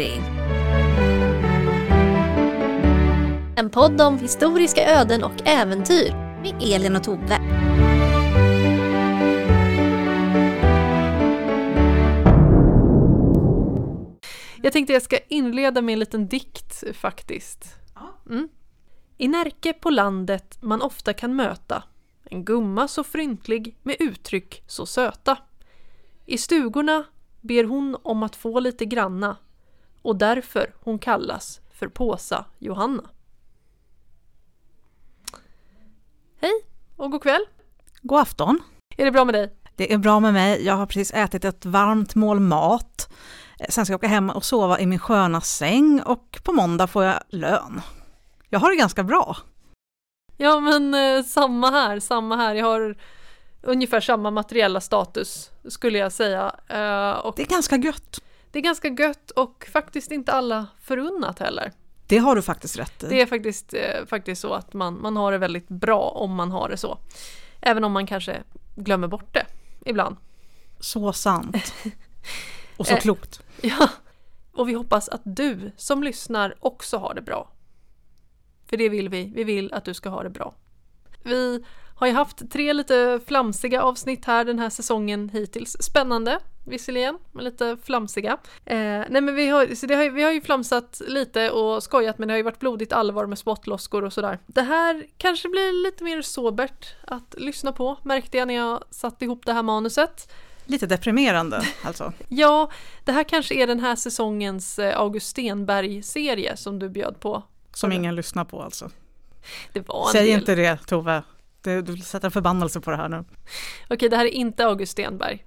vandring. En podd om historiska öden och äventyr med Elin och Tove. Jag tänkte jag ska inleda med en liten dikt faktiskt. Mm. I Närke på landet man ofta kan möta en gumma så fryntlig med uttryck så söta. I stugorna ber hon om att få lite granna och därför hon kallas för Påsa Johanna. Hej och god kväll! God afton! Är det bra med dig? Det är bra med mig. Jag har precis ätit ett varmt mål mat. Sen ska jag åka hem och sova i min sköna säng och på måndag får jag lön. Jag har det ganska bra. Ja men eh, samma här, samma här. Jag har ungefär samma materiella status skulle jag säga. Eh, och Det är ganska gött. Det är ganska gött och faktiskt inte alla förunnat heller. Det har du faktiskt rätt i. Det är faktiskt, eh, faktiskt så att man, man har det väldigt bra om man har det så. Även om man kanske glömmer bort det ibland. Så sant. Och så Eh. klokt. Ja, och vi hoppas att du som lyssnar också har det bra. För det vill vi, vi vill att du ska ha det bra. Vi har ju haft tre lite flamsiga avsnitt här den här säsongen hittills. Spännande visserligen, men lite flamsiga. Eh, nej men vi har, så det har, vi har ju flamsat lite och skojat men det har ju varit blodigt allvar med spottloskor och sådär. Det här kanske blir lite mer sobert att lyssna på märkte jag när jag satte ihop det här manuset. Lite deprimerande alltså. Ja, det här kanske är den här säsongens eh, August Stenberg-serie som du bjöd på. Som ingen lyssnar på alltså. Det var en Säg del. inte det Tove. Du sätter en förbannelse på det här nu. Okej, det här är inte August Stenberg.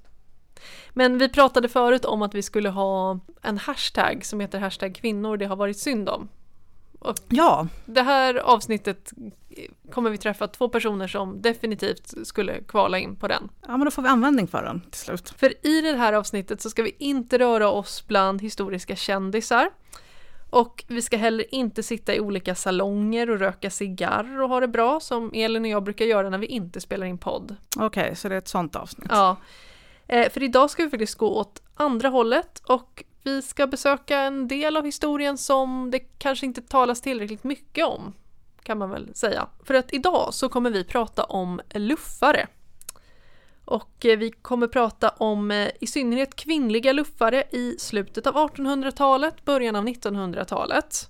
Men vi pratade förut om att vi skulle ha en hashtag som heter hashtag kvinnor det har varit synd om. Och Ja, det här avsnittet kommer vi träffa två personer som definitivt skulle kvala in på den. ja men då får vi användning för den till slut. För i det här avsnittet så ska vi inte röra oss bland historiska kändisar. Och vi ska heller inte sitta i olika salonger och röka cigarr och ha det bra som Elin och jag brukar göra när vi inte spelar in podd. Okej, så det är ett sånt avsnitt. Ja. Eh, för idag ska vi faktiskt gå åt andra hållet och vi ska besöka en del av historien som det kanske inte talas tillräckligt mycket om. Kan man väl säga. För att idag så kommer vi prata om luffare. Och eh, vi kommer prata om eh, i synnerhet kvinnliga luffare i slutet av 1800-talet, början av 1900-talet.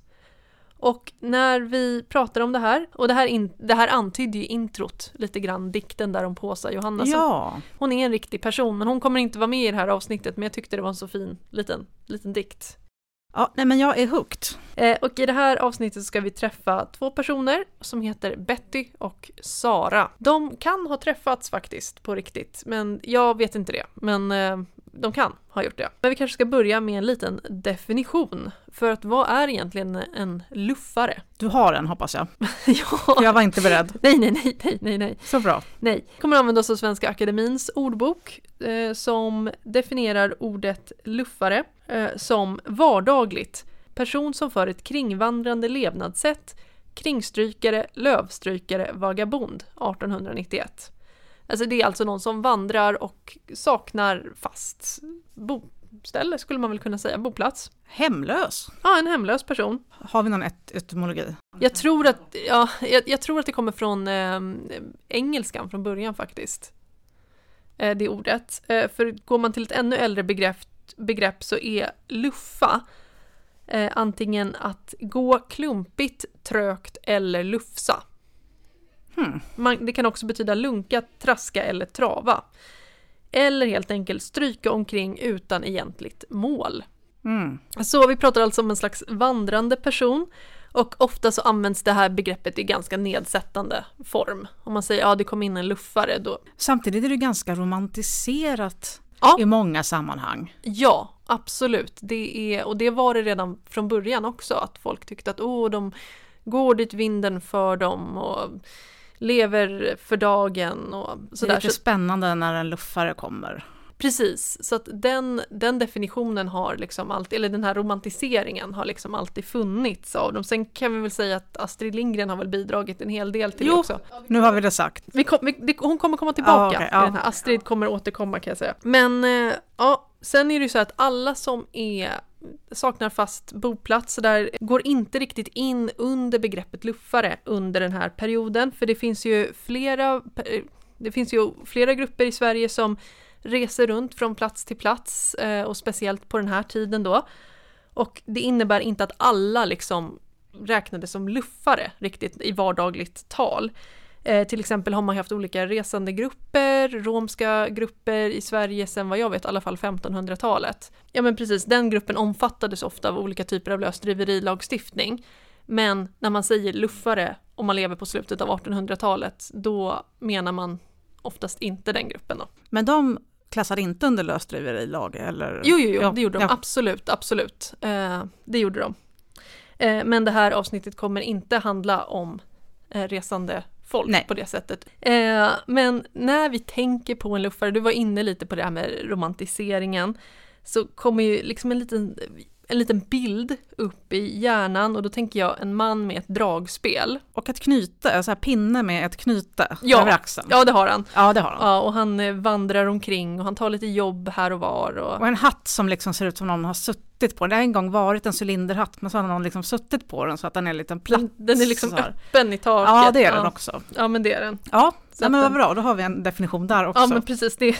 Och när vi pratar om det här, och det här, in, det här antydde ju introt lite grann, dikten där om Påsa Johanna. som- Ja, hon är en riktig person, men hon kommer inte vara med i det här avsnittet, men jag tyckte det var en så fin liten, liten dikt. ja nej men jag är hooked. Eh, och i det här avsnittet ska vi träffa två personer som heter Betty och Sara. De kan ha träffats faktiskt på riktigt, men jag vet inte det. Men eh, de kan ha gjort det. Men vi kanske ska börja med en liten definition. För att vad är egentligen en luffare? Du har en hoppas jag. ja. Jag var inte beredd. Nej, nej, nej, nej, nej, nej. Så bra. Nej, kommer använda oss av Svenska Akademins ordbok eh, som definierar ordet luffare eh, som vardagligt, person som för ett kringvandrande levnadssätt, kringstrykare, lövstrykare, vagabond 1891. Alltså det är alltså någon som vandrar och saknar fast boställe skulle man väl kunna säga, boplats. Hemlös. Ja, en hemlös person. Har vi någon et etymologi? Jag tror att, ja, jag, jag tror att det kommer från eh, engelskan från början faktiskt. Eh, det ordet. Eh, för går man till ett ännu äldre begrepp, begrepp så är luffa eh, antingen att gå klumpigt, trögt eller lufsa. Hmm. Man, det kan också betyda lunka, traska eller trava. Eller helt enkelt stryka omkring utan egentligt mål. Mm. Så vi pratar alltså om en slags vandrande person och ofta så används det här begreppet i ganska nedsättande form. Om man säger ja det kom in en luffare då. Samtidigt är det ganska romantiserat Ja. i många sammanhang. Ja, absolut. Det är, och det var det redan från början också att folk tyckte att åh de går dit vinden för dem och lever för dagen och Det är sådär. lite spännande när en luffare kommer. precis, så att den, den definitionen har liksom alltid, eller den här romantiseringen har liksom alltid funnits av dem. Sen kan vi väl säga att Astrid Lindgren har väl bidragit en hel del till det Jo. också. Nu har vi det sagt. Vi kom, vi, det, hon kommer komma tillbaka. Okej, i ja. den här. Astrid kommer återkomma kan jag säga. Men eh, ja, sen är det ju så att alla som är saknar fast boplats, så där går inte riktigt in under begreppet luffare under den här perioden, för det finns ju flera, eh, det finns ju flera grupper i Sverige som reser runt från plats till plats eh, och speciellt på den här tiden då. Och det innebär inte att alla liksom räknades som luffare riktigt i vardagligt tal. Eh, till exempel har man haft olika resandegrupper, romska grupper i Sverige sedan vad jag vet i alla fall 1500-talet. Ja men precis, den gruppen omfattades ofta av olika typer av lösdriverilagstiftning. Men när man säger luffare och man lever på slutet av 1800-talet, då menar man oftast inte den gruppen då. Men de klassade inte under lösdriverilag eller? Jo, jo, jo, ja, det gjorde de ja. absolut, absolut. Eh, det gjorde de. Eh, men det här avsnittet kommer inte handla om eh, resande folk Nej. på det sättet. Eh, men när vi tänker på en luffare, du var inne lite på det här med romantiseringen, så kommer ju liksom en liten en liten bild upp i hjärnan och då tänker jag en man med ett dragspel. Och ett knyte, alltså här pinne med ett knyte ja, över axeln. Ja, det har han. Ja, det har han. Ja, och han eh, vandrar omkring och han tar lite jobb här och var. Och, och en hatt som liksom ser ut som någon har suttit på. Det har en gång varit en cylinderhatt men så har någon liksom suttit på den så att den är lite platt. Den är liksom öppen i taket. Ja, det är ja. den också. Ja, men det är den. Ja, så men vad bra, då har vi en definition där också. Ja, men precis. Det,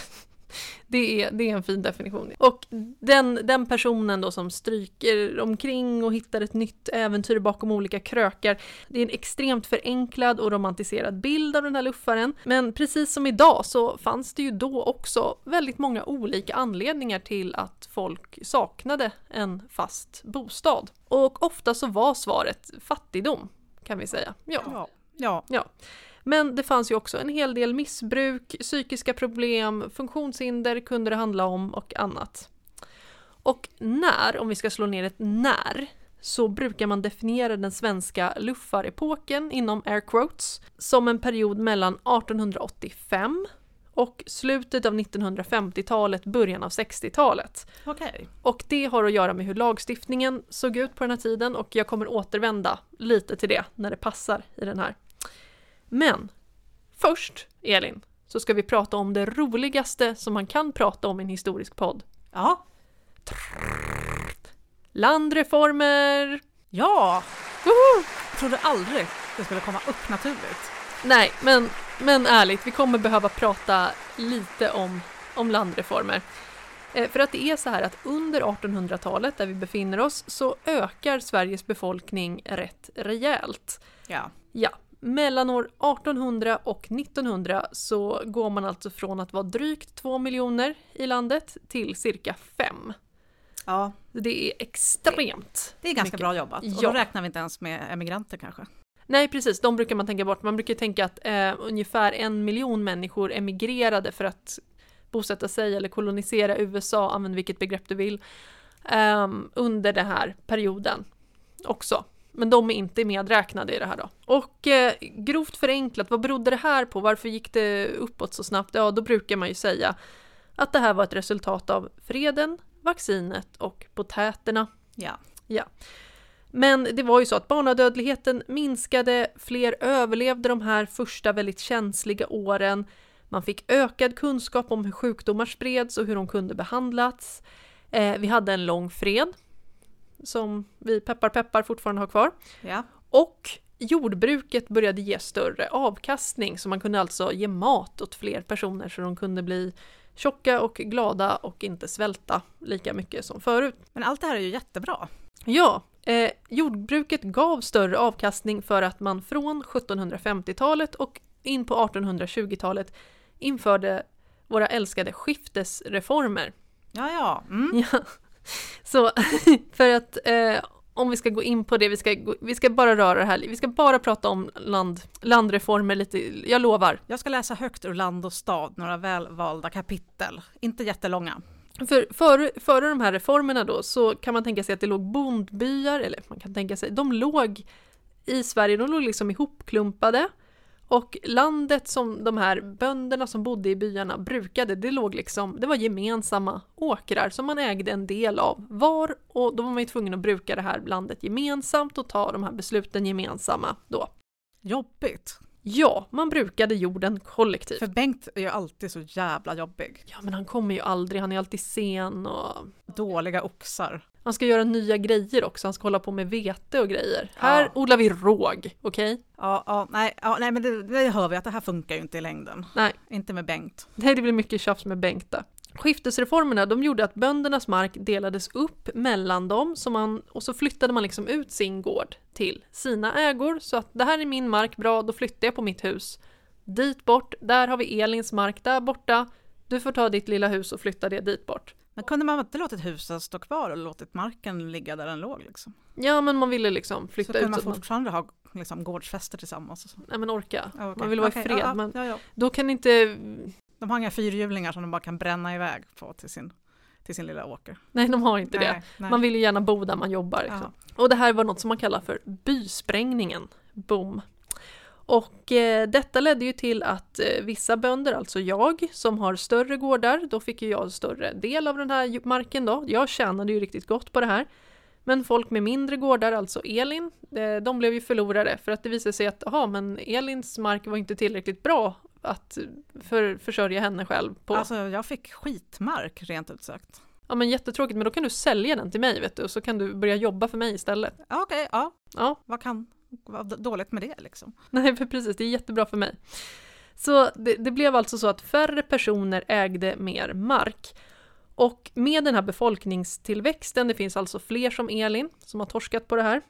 det är, det är en fin definition. Och den, den personen då som stryker omkring och hittar ett nytt äventyr bakom olika krökar. Det är en extremt förenklad och romantiserad bild av den här luffaren. Men precis som idag så fanns det ju då också väldigt många olika anledningar till att folk saknade en fast bostad. Och ofta så var svaret fattigdom, kan vi säga. Ja. ja. ja. ja. Men det fanns ju också en hel del missbruk, psykiska problem, funktionshinder kunde det handla om och annat. Och när, om vi ska slå ner ett när, så brukar man definiera den svenska luffarepoken inom air quotes som en period mellan 1885 och slutet av 1950-talet, början av 60-talet. Okay. Och det har att göra med hur lagstiftningen såg ut på den här tiden och jag kommer återvända lite till det när det passar i den här. Men först, Elin, så ska vi prata om det roligaste som man kan prata om i en historisk podd. Ja. Landreformer! Ja! Woho! Jag trodde aldrig det skulle komma upp naturligt. Nej, men, men ärligt, vi kommer behöva prata lite om, om landreformer. Eh, för att det är så här att under 1800-talet, där vi befinner oss, så ökar Sveriges befolkning rätt rejält. Ja. Ja, mellan år 1800 och 1900 så går man alltså från att vara drygt 2 miljoner i landet till cirka 5. Ja. Det är extremt. Det är ganska mycket. bra jobbat. Ja. Och då räknar vi inte ens med emigranter kanske. Nej precis, de brukar man tänka bort. Man brukar tänka att eh, ungefär en miljon människor emigrerade för att bosätta sig eller kolonisera USA, använd vilket begrepp du vill, eh, under den här perioden också. Men de är inte medräknade i det här då. Och eh, grovt förenklat, vad berodde det här på? Varför gick det uppåt så snabbt? Ja, då brukar man ju säga att det här var ett resultat av freden, vaccinet och potäterna. Ja. ja. Men det var ju så att barnadödligheten minskade, fler överlevde de här första väldigt känsliga åren. Man fick ökad kunskap om hur sjukdomar spreds och hur de kunde behandlats. Eh, vi hade en lång fred som vi peppar peppar fortfarande har kvar. Ja. Och jordbruket började ge större avkastning så man kunde alltså ge mat åt fler personer så de kunde bli tjocka och glada och inte svälta lika mycket som förut. Men allt det här är ju jättebra. Ja, eh, jordbruket gav större avkastning för att man från 1750-talet och in på 1820-talet införde våra älskade skiftesreformer. Ja, ja. Mm. ja. Så för att eh, om vi ska gå in på det, vi ska, vi ska bara röra det här, vi ska bara prata om land, landreformer lite, jag lovar. Jag ska läsa högt ur Land och stad, några välvalda kapitel, inte jättelånga. För före, före de här reformerna då så kan man tänka sig att det låg bondbyar, eller man kan tänka sig, de låg i Sverige, de låg liksom ihopklumpade och landet som de här bönderna som bodde i byarna brukade, det låg liksom, det var gemensamma åkrar som man ägde en del av var och då var man ju tvungen att bruka det här landet gemensamt och ta de här besluten gemensamma då. Jobbigt. Ja, man brukade jorden kollektivt. För Bengt är ju alltid så jävla jobbig. Ja, men han kommer ju aldrig, han är alltid sen och Dåliga oxar. han ska göra nya grejer också, han ska hålla på med vete och grejer. Här Ja. odlar vi råg, okej? Ja, ja, nej, ja, nej men det, det hör vi att det här funkar ju inte i längden. Nej. Inte med Bengt. Nej, det blir mycket tjafs med Bengta. Skiftesreformerna de gjorde att böndernas mark delades upp mellan dem så man, och så flyttade man liksom ut sin gård till sina ägor. Så att det här är min mark, bra, då flyttar jag på mitt hus. Dit bort, där har vi Elins mark, där borta. Du får ta ditt lilla hus och flytta det dit bort. Men kunde man inte låtit huset stå kvar och låtit marken ligga där den låg liksom? Ja, men man ville liksom flytta kunde ut man så att man, fortfarande ha liksom, gårdsfester tillsammans och så. nej men orka. Ja, okej. Man vill vara Okej, i fred, ja, ja, men ja, ja. då kan inte, De har inga fyrhjulingar som de bara kan bränna iväg på till sin, till sin lilla åker. nej de har inte det. Nej, nej. Man vill ju gärna bo där man jobbar. Liksom. Och det här var något som man kallar för bysprängningen. Boom. Och eh, detta ledde ju till att eh, vissa bönder, alltså jag som har större gårdar, då fick ju jag större del av den här marken då. Jag tjänade ju riktigt gott på det här. Men folk med mindre gårdar, alltså Elin, eh, de blev ju förlorare för att det visade sig att aha, men Elins mark var inte tillräckligt bra att för, försörja henne själv på. Alltså jag fick skitmark rent ut sagt. Ja men jättetråkigt, men då kan du sälja den till mig vet du, och så kan du börja jobba för mig istället. Ja, Okej, ja. Ja, Vad kan vara dåligt med det liksom? Nej, för precis, det är jättebra för mig. Så det, det blev alltså så att färre personer ägde mer mark. Och med den här befolkningstillväxten, det finns alltså fler som Elin som har torskat på det här,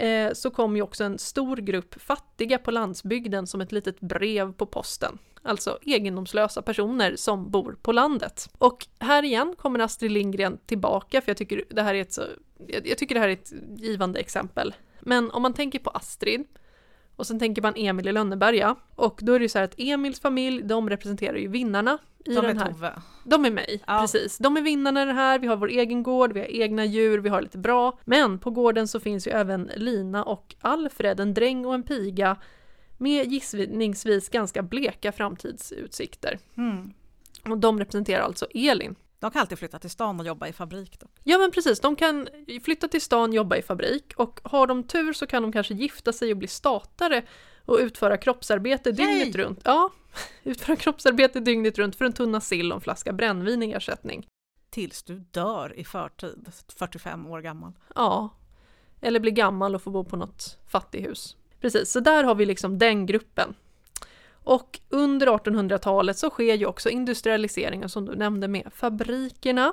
eh, så kom ju också en stor grupp fattiga på landsbygden som ett litet brev på posten. Alltså egendomslösa personer som bor på landet. Och här igen kommer Astrid Lindgren tillbaka, för jag tycker det här är ett, så, jag, jag tycker det här är ett givande exempel. Men om man tänker på Astrid, och sen tänker man Emil i Lönneberga. Och då är det ju så här att Emils familj, de representerar ju vinnarna i De den är här. Tove. De är mig, Ja. precis. De är vinnarna i det här, vi har vår egen gård, vi har egna djur, vi har lite bra. Men på gården så finns ju även Lina och Alfred, en dräng och en piga med gissningsvis ganska bleka framtidsutsikter. Mm. Och de representerar alltså Elin. De kan alltid flytta till stan och jobba i fabrik då. Ja men precis, de kan flytta till stan, jobba i fabrik och har de tur så kan de kanske gifta sig och bli statare och utföra kroppsarbete dygnet runt. Ja, utföra kroppsarbete dygnet runt för en tunna sill och en flaska brännvin i ersättning. Tills du dör i förtid, 45 år gammal. Ja, eller bli gammal och få bo på något fattighus. Precis, så där har vi liksom den gruppen. Och under 1800-talet så sker ju också industrialiseringen som du nämnde med fabrikerna.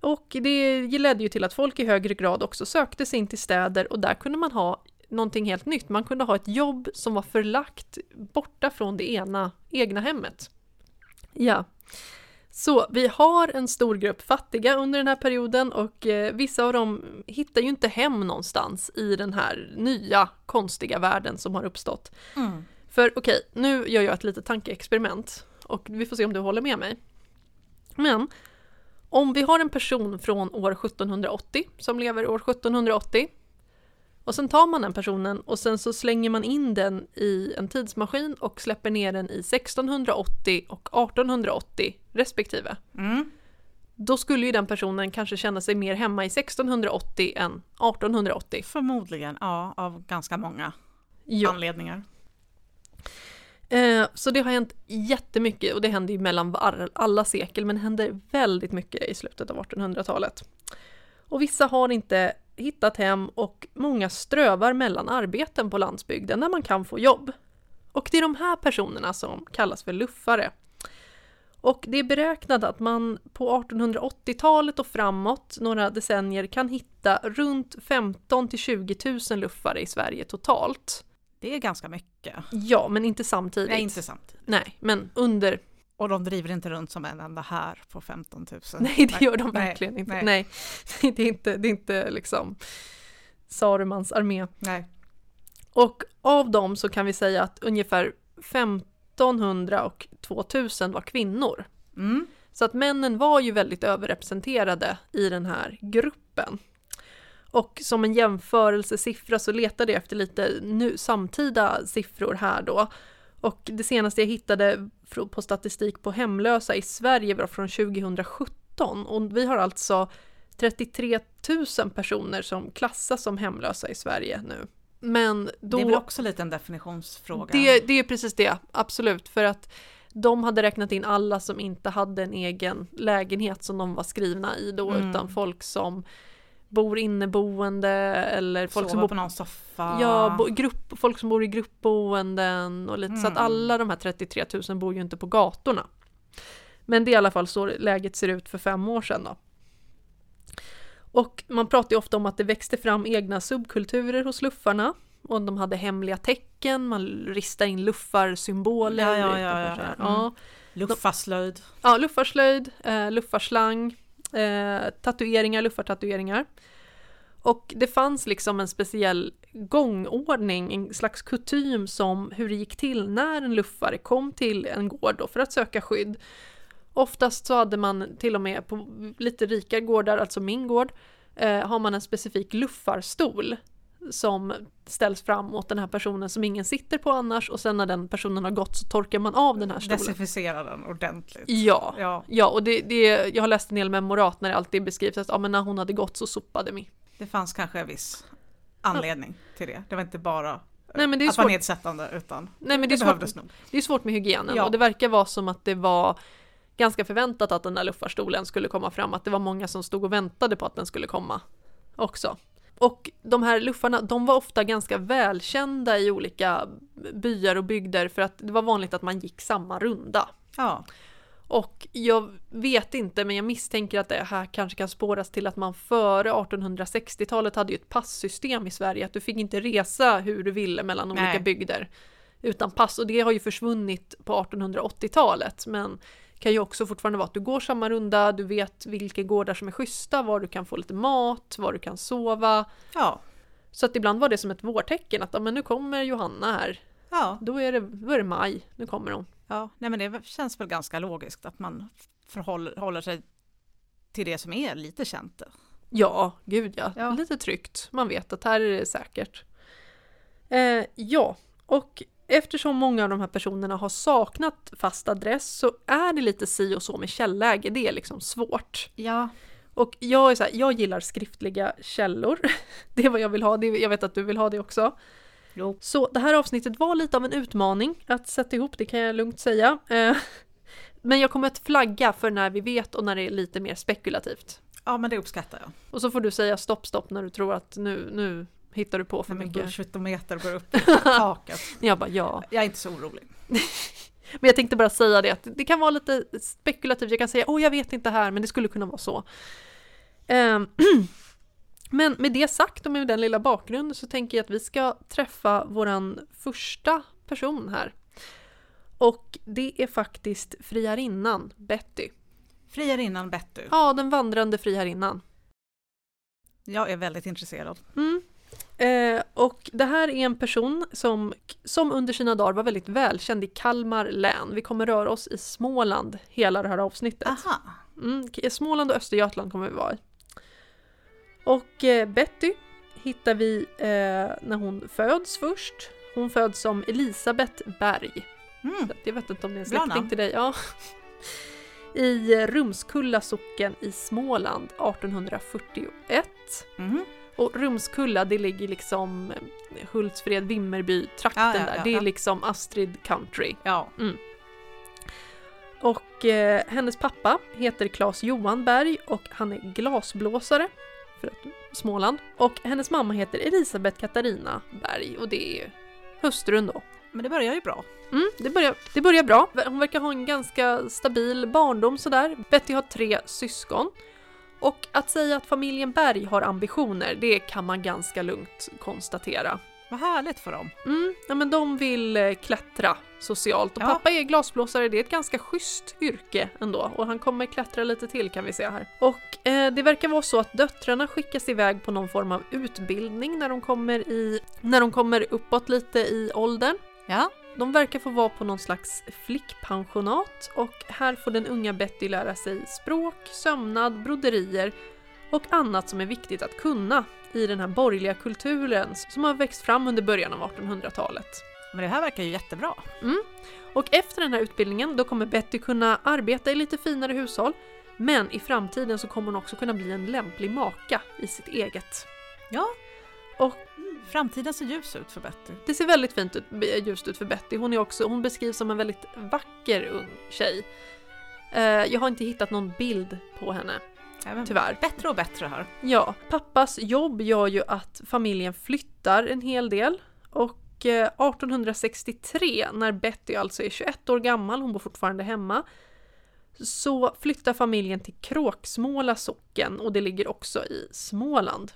Och det ledde ju till att folk i högre grad också sökte sig in till städer och där kunde man ha någonting helt nytt. Man kunde ha ett jobb som var förlagt borta från det ena egna hemmet. Ja. Så vi har en stor grupp fattiga under den här perioden och eh, vissa av dem hittar ju inte hem någonstans i den här nya konstiga världen som har uppstått. Mm. För okej, nu gör jag ett litet tankeexperiment och vi får se om du håller med mig. Men om vi har en person från år 1780 som lever år 1780 och sen tar man den personen och sen så slänger man in den i en tidsmaskin och släpper ner den i 1680 och 1880 respektive. Mm. Då skulle ju den personen kanske känna sig mer hemma i 1680 än 1880. Förmodligen, ja, av ganska många Ja. anledningar. Eh, så det har hänt jättemycket och det händer ju mellan alla sekel men det händer väldigt mycket i slutet av 1800-talet. Och vissa har inte hittat hem och många strövar mellan arbeten på landsbygden där man kan få jobb. Och det är de här personerna som kallas för luffare. Och det är beräknat att man på 1880-talet och framåt, några decennier, kan hitta runt 15 till 20 000 luffare i Sverige totalt. Det är ganska mycket. Ja, men inte samtidigt. Nej, inte samtidigt. Nej, men under... Och de driver inte runt som en enda här på 15 000. Nej, det gör de Nej, verkligen inte. nej. Nej. det är inte, det är inte liksom Sarumans armé. Nej. Och av dem så kan vi säga att ungefär 1500 och 2000 var kvinnor. Mm. Så att männen var ju väldigt överrepresenterade i den här gruppen. Och som en jämförelsesiffra så letade jag efter lite nu, samtida siffror här då. Och det senaste jag hittade på statistik på hemlösa i Sverige var från 2017 och vi har alltså 33 000 personer som klassas som hemlösa i Sverige nu. Men då... Det är väl också lite en definitionsfråga? Det, det är precis det, absolut. För att de hade räknat in alla som inte hade en egen lägenhet som de var skrivna i då, Mm. utan folk som bor inneboende eller folk Sova som bor på någon soffa? Ja, bo, grupp, folk som bor i gruppboenden och lite så att Mm. alla de här 33 000 bor ju inte på gatorna. Men det är i alla fall så läget ser ut för fem år sedan då. Och man pratar ju ofta om att det växte fram egna subkulturer hos luffarna. Och de hade hemliga tecken, man ristade in luffarsymboler. Ja, ja, ja, ja, ja. Mm. ja. Luffarslöjd? Ja, luffarslöjd, eh, luffarslang, eh, tatueringar, luffartatueringar. Och det fanns liksom en speciell gångordning, en slags kutym som hur det gick till när en luffare kom till en gård då för att söka skydd. Oftast så hade man till och med på lite rikare gårdar, alltså min gård, eh, har man en specifik luffarstol som ställs fram åt den här personen som ingen sitter på annars och sen när den personen har gått så torkar man av den här stolen. Desinficera den ordentligt? Ja, Ja, ja och det, det, jag har läst en del memorat när det alltid beskrivs att ja, men när hon hade gått så sopade vi. det fanns kanske en viss anledning till det. Det var inte bara eh, Nej, men det är att vara nedsättande utan Nej men det det, är, svårt, behövdes nog. det är svårt med hygienen Ja. och det verkar vara som att det var ganska förväntat att den där luffarstolen skulle komma fram, att det var många som stod och väntade på att den skulle komma också. Och de här luffarna, de var ofta ganska välkända i olika byar och bygder för att det var vanligt att man gick samma runda. Ja, Och jag vet inte, men jag misstänker att det här kanske kan spåras till att man före 1860-talet hade ju ett passsystem i Sverige, att du fick inte resa hur du ville mellan olika Nej. bygder utan pass. Och det har ju försvunnit på 1880-talet, men kan ju också fortfarande vara att du går samma runda, du vet vilka gårdar som är schyssta, var du kan få lite mat, var du kan sova. ja, Så att ibland var det som ett vårtecken, att men nu kommer Johanna här, ja, då är, det, då är det maj, nu kommer hon. ja. Nej men det känns väl ganska logiskt att man förhåller håller sig till det som är lite känt. Ja, gud ja. Ja. Lite tryggt. Man vet att här är det säkert. Eh, ja, och eftersom många av de här personerna har saknat fast adress så är det lite si och så med källäge. Det är liksom svårt. Ja, Och jag är så här, jag gillar skriftliga källor. Det är vad jag vill ha. Det, jag vet att du vill ha det också. jo. Så det här avsnittet var lite av en utmaning att sätta ihop, det kan jag lugnt säga. Eh, men jag kommer att flagga för när vi vet och när det är lite mer spekulativt. Ja men det uppskattar jag. Och så får du säga stopp stopp när du tror att nu, nu hittar du på för min mycket. bullshitometer går upp i taket. Jag bara ja. Jag är inte så orolig. Men jag tänkte bara säga det att det kan vara lite spekulativt. Jag kan säga åh jag vet inte här men det skulle kunna vara så. Ehm, men med det sagt och med den lilla bakgrunden så tänker jag att vi ska träffa våran första person här. Och det är faktiskt friarinnan Betty. Friarinnan Betty. Ja, den vandrande friarinnan. Jag är väldigt intresserad. Mm. Eh, och det här är en person som, som under sina dagar var väldigt välkänd i Kalmar län. Vi kommer röra oss i Småland hela det här avsnittet. Aha. Mm, Småland och Östergötland kommer vi vara i. Och eh, Betty hittar vi eh, när hon föds först. Hon föds som Elisabeth Berg. Mm. Så Jag vet inte om det är en släkting till dig. Ja. I Rumskulla socken i Småland 1841. Mhm. Och Rumskulla det ligger liksom eh, Hultsfred, Vimmerby, trakten Ja, ja, där. ja, det är liksom Astrid Country. Ja. Och eh, hennes pappa heter Claes Johan Berg och han är glasblåsare för att, Småland. Och hennes mamma heter Elisabeth Katarina Berg och det är hustrun då. Men det börjar ju bra. Mm, det, börjar, det börjar bra. Hon verkar ha en ganska stabil barndom sådär. Betty har tre syskon. Och att säga att familjen Berg har ambitioner, det kan man ganska lugnt konstatera. Vad härligt för dem. Mm, ja, men de vill eh, klättra socialt och Ja. pappa är glasblåsare, det är ett ganska schysst yrke ändå och han kommer klättra lite till kan vi se här. Och eh, det verkar vara så att döttrarna skickas iväg på någon form av utbildning när de kommer, i, när de kommer uppåt lite i åldern. Ja. De verkar få vara på någon slags flickpensionat och här får den unga Betty lära sig språk, sömnad, broderier och annat som är viktigt att kunna i den här borgerliga kulturen som har växt fram under början av 1800-talet. Men det här verkar ju jättebra. Och efter den här utbildningen då kommer Betty kunna arbeta i lite finare hushåll men i framtiden så kommer hon också kunna bli en lämplig maka i sitt eget. Ja. Och Framtiden ser ljus ut för Betty. det ser väldigt fint ut, ljust ut för Betty. Hon, är också, hon beskrivs som en väldigt vacker ung tjej. Eh, jag har inte hittat någon bild på henne, Även tyvärr. Bättre och bättre här. Ja, pappas jobb gör ju att familjen flyttar en hel del. Och eh, 1863, när Betty alltså är 21 år gammal, hon bor fortfarande hemma, så flyttar familjen till Kråksmåla socken och det ligger också i Småland.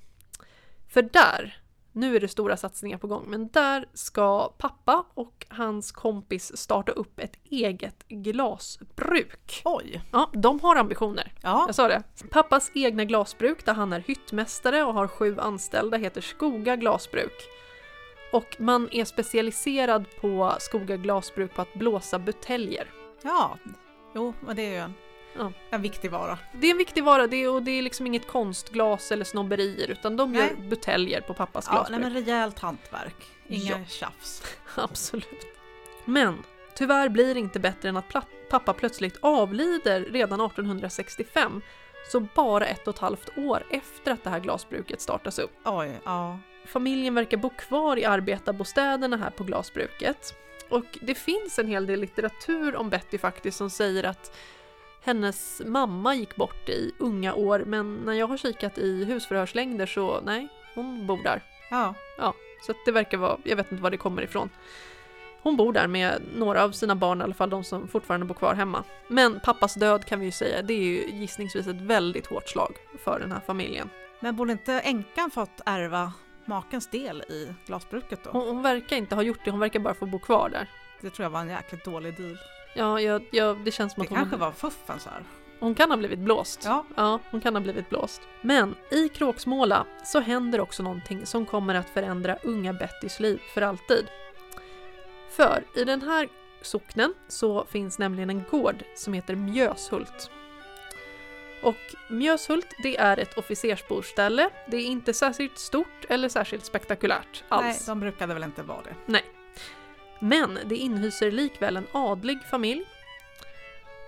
För där, nu är det stora satsningar på gång, men där ska pappa och hans kompis starta upp ett eget glasbruk. Oj! Ja, de har ambitioner. Ja, Jag sa det. Pappas egna glasbruk där han är hyttmästare och har sju anställda heter Skoga glasbruk. Och man är specialiserad på Skoga glasbruk på att blåsa buteljer. ja. Jo, det är ju en, Ja. en viktig vara. Det är en viktig vara det är, och det är liksom inget konstglas eller snobberier utan de Nej. gör buteljer på pappas Ja, glasbruk. nej, men rejält hantverk. Inga Ja. tjafs. Absolut. Men tyvärr blir det inte bättre än att pappa plötsligt avlider redan 1865. Så bara ett och ett halvt år efter att det här glasbruket startas upp. Oj, ja. Familjen verkar bo kvar i arbetarbostäderna här på glasbruket. Och det finns en hel del litteratur om Betty faktiskt som säger att hennes mamma gick bort i unga år men när jag har kikat i husförhörslängder så nej, hon bor där. Ja, Så att det verkar vara, jag vet inte var det kommer ifrån. Hon bor där med några av sina barn, i alla fall de som fortfarande bor kvar hemma. Men pappas död kan vi ju säga, det är ju gissningsvis ett väldigt hårt slag för den här familjen. men borde inte änkan fått ärva makens del i glasbruket då? Hon, hon verkar inte ha gjort det, hon verkar bara få bo kvar där. Det tror jag var en jäkligt dålig deal. Ja, jag, jag, det känns som Det att hon, kanske var här. hon kan ha blivit blåst. Ja, Ja, hon kan ha blivit blåst. Men i Kråksmåla så händer också någonting som kommer att förändra unga Bettys liv för alltid. För i den här socknen så finns nämligen en gård som heter Mjöshult. Och Mjöshult det är ett officersboställe. Det är inte särskilt stort eller särskilt spektakulärt alls. nej, de brukade väl inte vara det. Men det inhyser likväl en adlig familj.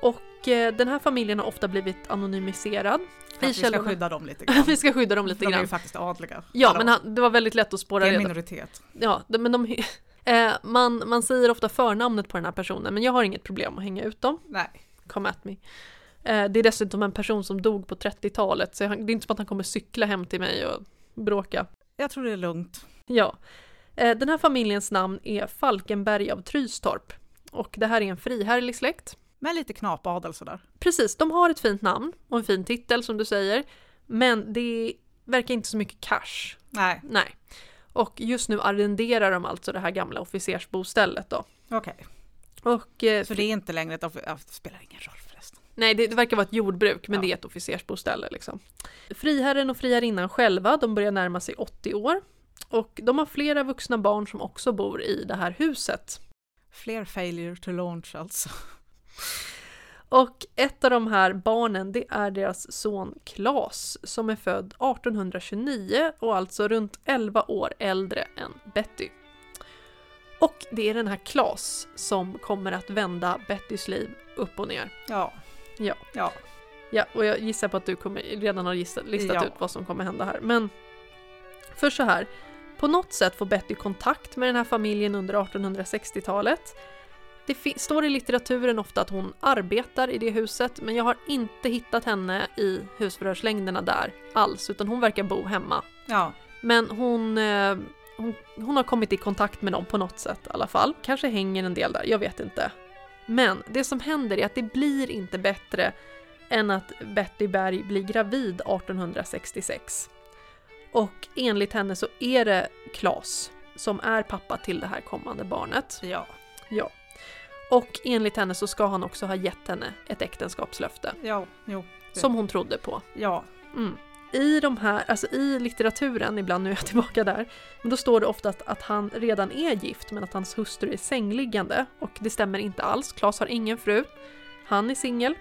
Och eh, den här familjen har ofta blivit anonymiserad. För att vi ska skydda dem lite grann. Vi ska skydda dem lite de är ju grann. faktiskt adliga. Ja, Alla. men han, det var väldigt lätt att spåra det är en reda. minoritet. Ja, de- men de, eh, man, man säger ofta förnamnet på den här personen, men jag har inget problem att hänga ut dem. Nej. Come at me. Eh, det är dessutom en person som dog på 30-talet, så det är inte som att han kommer cykla hem till mig och bråka. Jag tror det är lugnt. Ja. Eh, den här familjens namn är Falkenberg av Trystorp. Och det här är en friherrlig släkt. Med lite knapadel sådär. Precis, de har ett fint namn och en fin titel som du säger. Men det verkar inte så mycket cash. Nej, Nej. Och just nu arrenderar de alltså det här gamla officersbostället då. okej. Och eh, Så det är inte längre ett offi- ja, det spelar ingen roll förresten. nej, det, det verkar vara ett jordbruk, men Ja. det är ett officersboställe liksom. Friherren och friherrinnan själva, de börjar närma sig 80 år. Och de har flera vuxna barn som också bor i det här huset. Fler failure to launch alltså. Och ett av de här barnen, det är deras son Klas som är född 1829 och alltså runt 11 år äldre än Betty. Och det är den här Klas som kommer att vända Bettys liv upp och ner. Ja. Ja. Ja. Ja, och jag gissar på att du kommer, redan har gissat, listat Ja. ut vad som kommer hända här. Men först så här. På något sätt får Betty kontakt med den här familjen under 1860-talet. Det står i litteraturen ofta att hon arbetar i det huset, men jag har inte hittat henne i husförhörslängderna där alls, utan hon verkar bo hemma. Ja. Men hon, eh, hon, hon har kommit i kontakt med dem på något sätt i alla fall. Kanske hänger en del där, jag vet inte. Men det som händer är att det blir inte bättre än att Betty Berg blir gravid 1866. Och enligt henne så är det Klas som är pappa till det här kommande barnet. Ja. Ja. Och enligt henne så ska han också ha gett henne ett äktenskapslöfte Ja. Jo. som hon trodde på. Ja. Mm. I de här, alltså i litteraturen, ibland nu är jag tillbaka där, men då står det ofta att, att han redan är gift men att hans hustru är sängliggande och det stämmer inte alls. Klas har ingen fru, han är singel.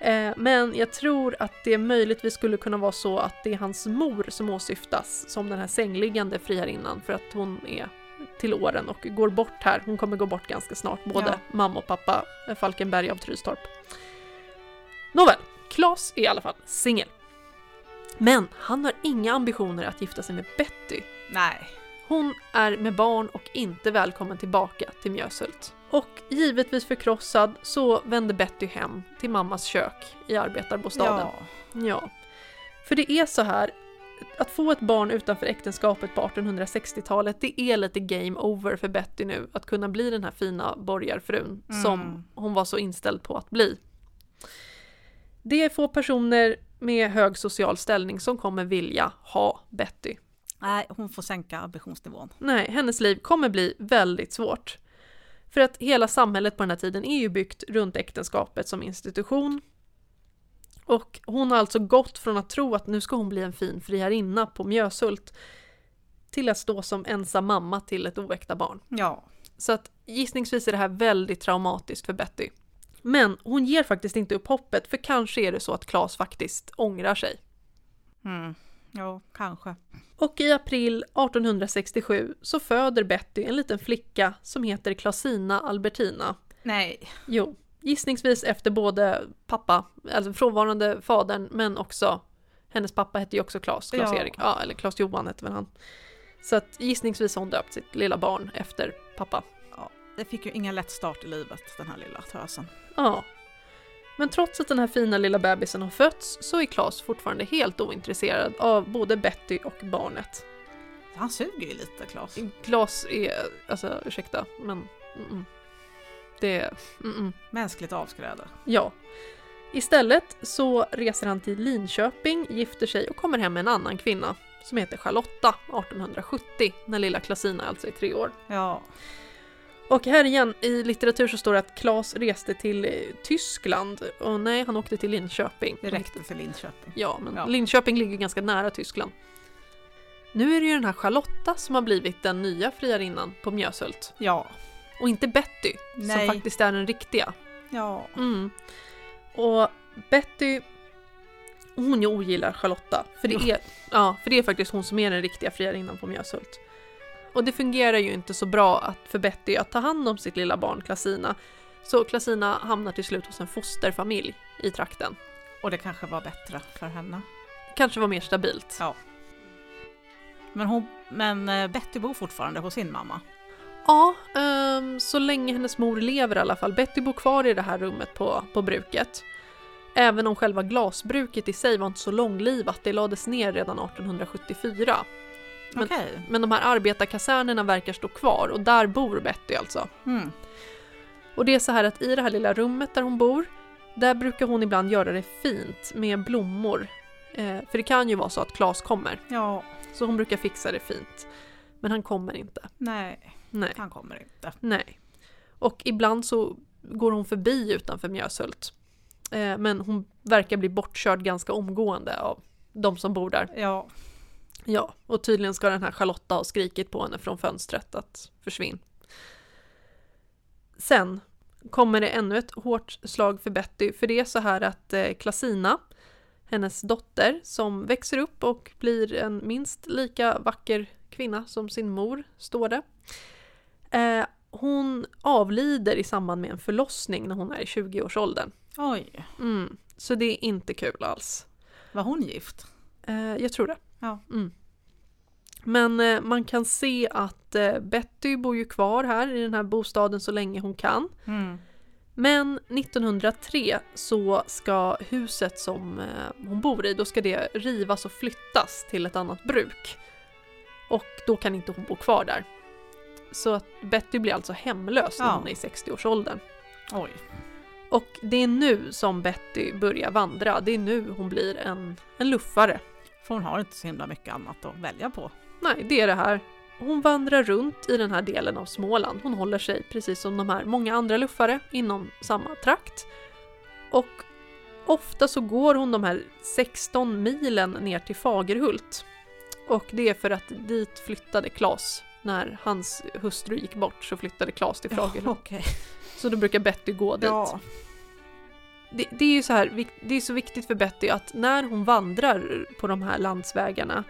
Eh, men jag tror att det möjligtvis skulle kunna vara så att det är hans mor som åsyftas som den här sängliggande friherrinnan för att hon är till åren och går bort här. Hon kommer gå bort ganska snart, både Ja. mamma och pappa eh, Falkenberg av Trystorp. Nåväl, Klas är i alla fall singel. Men han har inga ambitioner att gifta sig med Betty. Nej. Hon är med barn och inte välkommen tillbaka till Mjöshult. Och givetvis förkrossad så vänder Betty hem till mammas kök i arbetarbostaden. Ja. Ja. För det är så här, att få ett barn utanför äktenskapet på 1860-talet, det är lite game over för Betty nu. Att kunna bli den här fina borgarfrun Mm. som hon var så inställd på att bli. Det är få personer med hög social ställning som kommer vilja ha Betty. Nej, hon får sänka ambitionsnivån. Nej, hennes liv kommer bli väldigt svårt. För att hela samhället på den här tiden är ju byggt runt äktenskapet som institution. Och hon har alltså gått från att tro att nu ska hon bli en fin friherrinna på Mjöshult till att stå som ensam mamma till ett oäkta barn. Ja. Så att gissningsvis är det här väldigt traumatiskt för Betty. Men hon ger faktiskt inte upp hoppet för kanske är det så att Claes faktiskt ångrar sig. Mm. Ja, kanske. Och i april 1867 så föder Betty en liten flicka som heter Klasina Albertina. Nej. Jo, gissningsvis efter både pappa, alltså frånvarande fadern, men också hennes pappa hette ju också Klas, Klas Ja. Erik, ja, eller Klas Johan hette väl han. Så att gissningsvis har hon döpt sitt lilla barn efter pappa. Ja, det fick ju ingen lätt start i livet, den här lilla tösen. Ja. Men trots att den här fina lilla bebisen har fötts så är Klas fortfarande helt ointresserad av både Betty och barnet. Han suger ju lite, Claes. Klas är, alltså ursäkta, men mm-mm. det är, mm-mm. Mänskligt avskräde. ja. Istället så reser han till Linköping, gifter sig och kommer hem med en annan kvinna som heter Charlotta 1870 när lilla Klasina alltså är tre år. Ja. Och här igen i litteratur så står det att Klas reste till eh, Tyskland och nej, han åkte till Linköping. Det räckte för Linköping. Ja, men Ja. Linköping ligger ganska nära Tyskland. Nu är det ju den här Charlotta som har blivit den nya friarinnan på Mjöshult. Ja. Och inte Betty, Nej. som faktiskt är den riktiga. Ja. Mm. Och Betty, hon ogillar Charlotta. För det, är, ja, för det är faktiskt hon som är den riktiga friarinnan på Mjöshult. Och det fungerar ju inte så bra att, för Betty att ta hand om sitt lilla barn Klasina. Så Klasina hamnar till slut hos en fosterfamilj i trakten. Och det kanske var bättre för henne. Kanske var mer stabilt. Ja. Men, hon, men eh, Betty bor fortfarande hos sin mamma. Ja, ehm, så länge hennes mor lever i alla fall. Betty bor kvar i det här rummet på, på bruket. Även om själva glasbruket i sig var inte så långlivat, det lades ner redan 1874. Men- Okej. Men de här arbetarkasernerna verkar stå kvar och där bor Betty alltså. Mm. Och det är så här att i det här lilla rummet där hon bor, där brukar hon ibland göra det fint med blommor. Eh, för det kan ju vara så att Klas kommer, Ja. så hon brukar fixa det fint. Men han kommer inte. Nej, Nej. han kommer inte. Nej. Och ibland så går hon förbi utanför Mjöshult. Eh, men hon verkar bli bortkörd ganska omgående av de som bor där. Ja. Ja, och tydligen ska den här Charlotta ha skrikit på henne från fönstret att försvinn. Sen kommer det ännu ett hårt slag för Betty, för det är så här att eh, Klasina, hennes dotter, som växer upp och blir en minst lika vacker kvinna som sin mor, står det. Eh, hon avlider i samband med en förlossning när hon är i 20-årsåldern. Oj. Mm, så det är inte kul alls. Var hon gift? Eh, jag tror det. Ja. Mm. Men eh, man kan se att eh, Betty bor ju kvar här i den här bostaden så länge hon kan. Mm. Men 1903 så ska huset som eh, hon bor i, då ska det rivas och flyttas till ett annat bruk. Och då kan inte hon bo kvar där. Så att Betty blir alltså hemlös när Ja. hon är i 60-årsåldern. Oj. Och det är nu som Betty börjar vandra. Det är nu hon blir en, en luffare. För hon har inte så himla mycket annat att välja på. Nej, det är det här. Hon vandrar runt i den här delen av Småland. Hon håller sig precis som de här många andra luffare inom samma trakt. Och ofta så går hon de här 16 milen ner till Fagerhult. Och det är för att dit flyttade Klas. När hans hustru gick bort så flyttade Klas till Fagerhult. okej. Så då brukar Betty gå dit. Ja. Det, det är ju så här, det är så viktigt för Betty att när hon vandrar på de här landsvägarna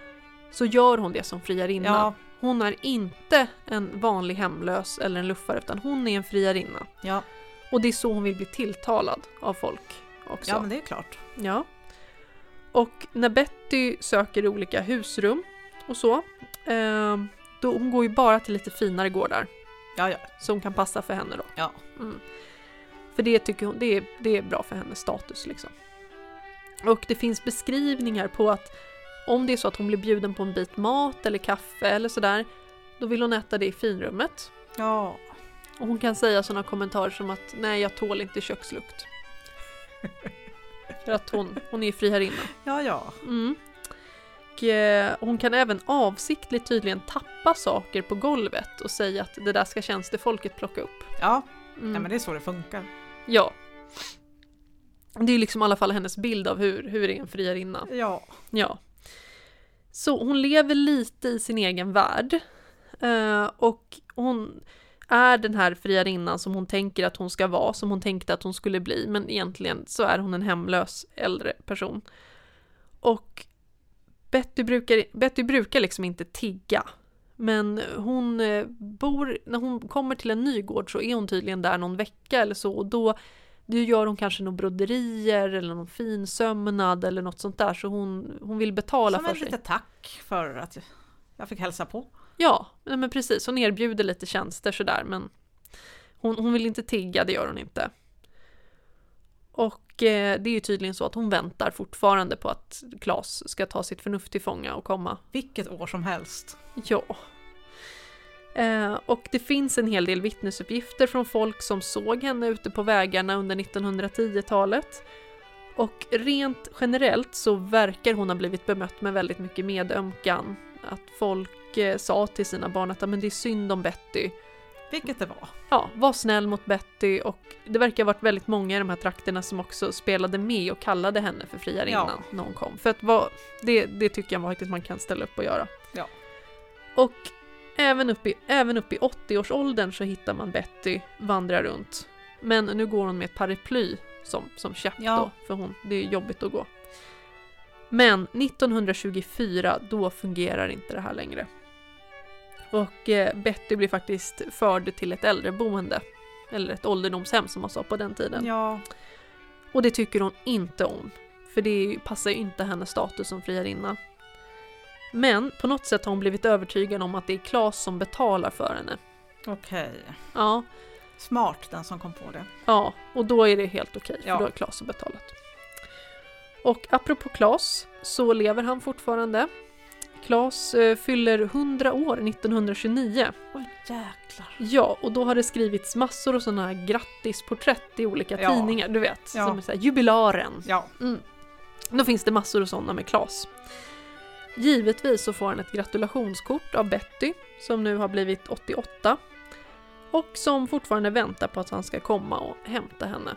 så gör hon det som friarinna. Ja. Hon är inte en vanlig hemlös eller en luffare utan hon är en friarinna. Ja. Och det är så hon vill bli tilltalad av folk också. ja, men det är klart. Ja. Och när Betty söker olika husrum och så, Eh, då, hon går ju bara till lite finare gårdar Ja, ja. som kan passa för henne då. Ja. Mm. För det tycker hon, det är, det är bra för hennes status liksom. Och det finns beskrivningar på att om det är så att hon blir bjuden på en bit mat eller kaffe eller sådär, då vill hon äta det i finrummet. Ja. Och hon kan säga sådana kommentarer som att nej, jag tål inte kökslukt. För att hon, hon är friherrinna. Ja, ja. Mm. Och, eh, hon kan även avsiktligt tydligen tappa saker på golvet och säga att det där ska tjänstefolket plocka upp. Ja, Mm. Nej, men det är så det funkar. Ja. Det är liksom i alla fall hennes bild av hur, hur är en friarinna. Ja. Ja. Så hon lever lite i sin egen värld. Eh, och hon är den här friarinnan som hon tänker att hon ska vara, som hon tänkte att hon skulle bli, men egentligen så är hon en hemlös äldre person. Och Betty brukar, Betty brukar liksom inte tigga. Men hon eh, bor, när hon kommer till en ny gård så är hon tydligen där någon vecka eller så och då, då gör hon kanske några broderier eller någon finsömnad eller något sånt där så hon, hon vill betala Som för ett sig. litet tack för att jag fick hälsa på. Ja, men precis. Hon erbjuder lite tjänster sådär men hon, hon vill inte tigga, det gör hon inte. Och det är ju tydligen så att hon väntar fortfarande på att Klas ska ta sitt förnuft till fånga och komma. Vilket år som helst. Ja. Eh, och det finns en hel del vittnesuppgifter från folk som såg henne ute på vägarna under 1910-talet. Och rent generellt så verkar hon ha blivit bemött med väldigt mycket medömkan. Att folk eh, sa till sina barn att "Ja, men det är synd om Betty. Vilket det var. Ja, var snäll mot Betty och det verkar ha varit väldigt många i de här trakterna som också spelade med och kallade henne för friarinnan Ja. när hon kom. För att vad, det, det tycker jag faktiskt man kan ställa upp och göra. Ja. Och även upp i, även upp i 80-årsåldern så hittar man Betty vandra runt. Men nu går hon med ett paraply som, som käpp Ja. då, för hon, det är jobbigt att gå. Men 1924, då fungerar inte det här längre. Och eh, Betty blir faktiskt förd till ett äldreboende. Eller ett ålderdomshem som man sa på den tiden. Ja. Och det tycker hon inte om. För det passar ju inte hennes status som friarinna. Men på något sätt har hon blivit övertygad om att det är Klas som betalar för henne. Okej. Ja, Smart den som kom på det. ja och då är det helt okej, för Ja. då har Klas betalat. Och apropå Klas så lever han fortfarande. Klas eh, fyller 100 år 1929. Oj jäklar. Ja, och då har det skrivits massor av sådana här grattisporträtt i olika Ja. tidningar, du vet. Ja. Som är så här, jubilaren. Ja. Mm. Då finns det massor av sådana med Klas. Givetvis så får han ett gratulationskort av Betty, som nu har blivit 88. Och som fortfarande väntar på att han ska komma och hämta henne.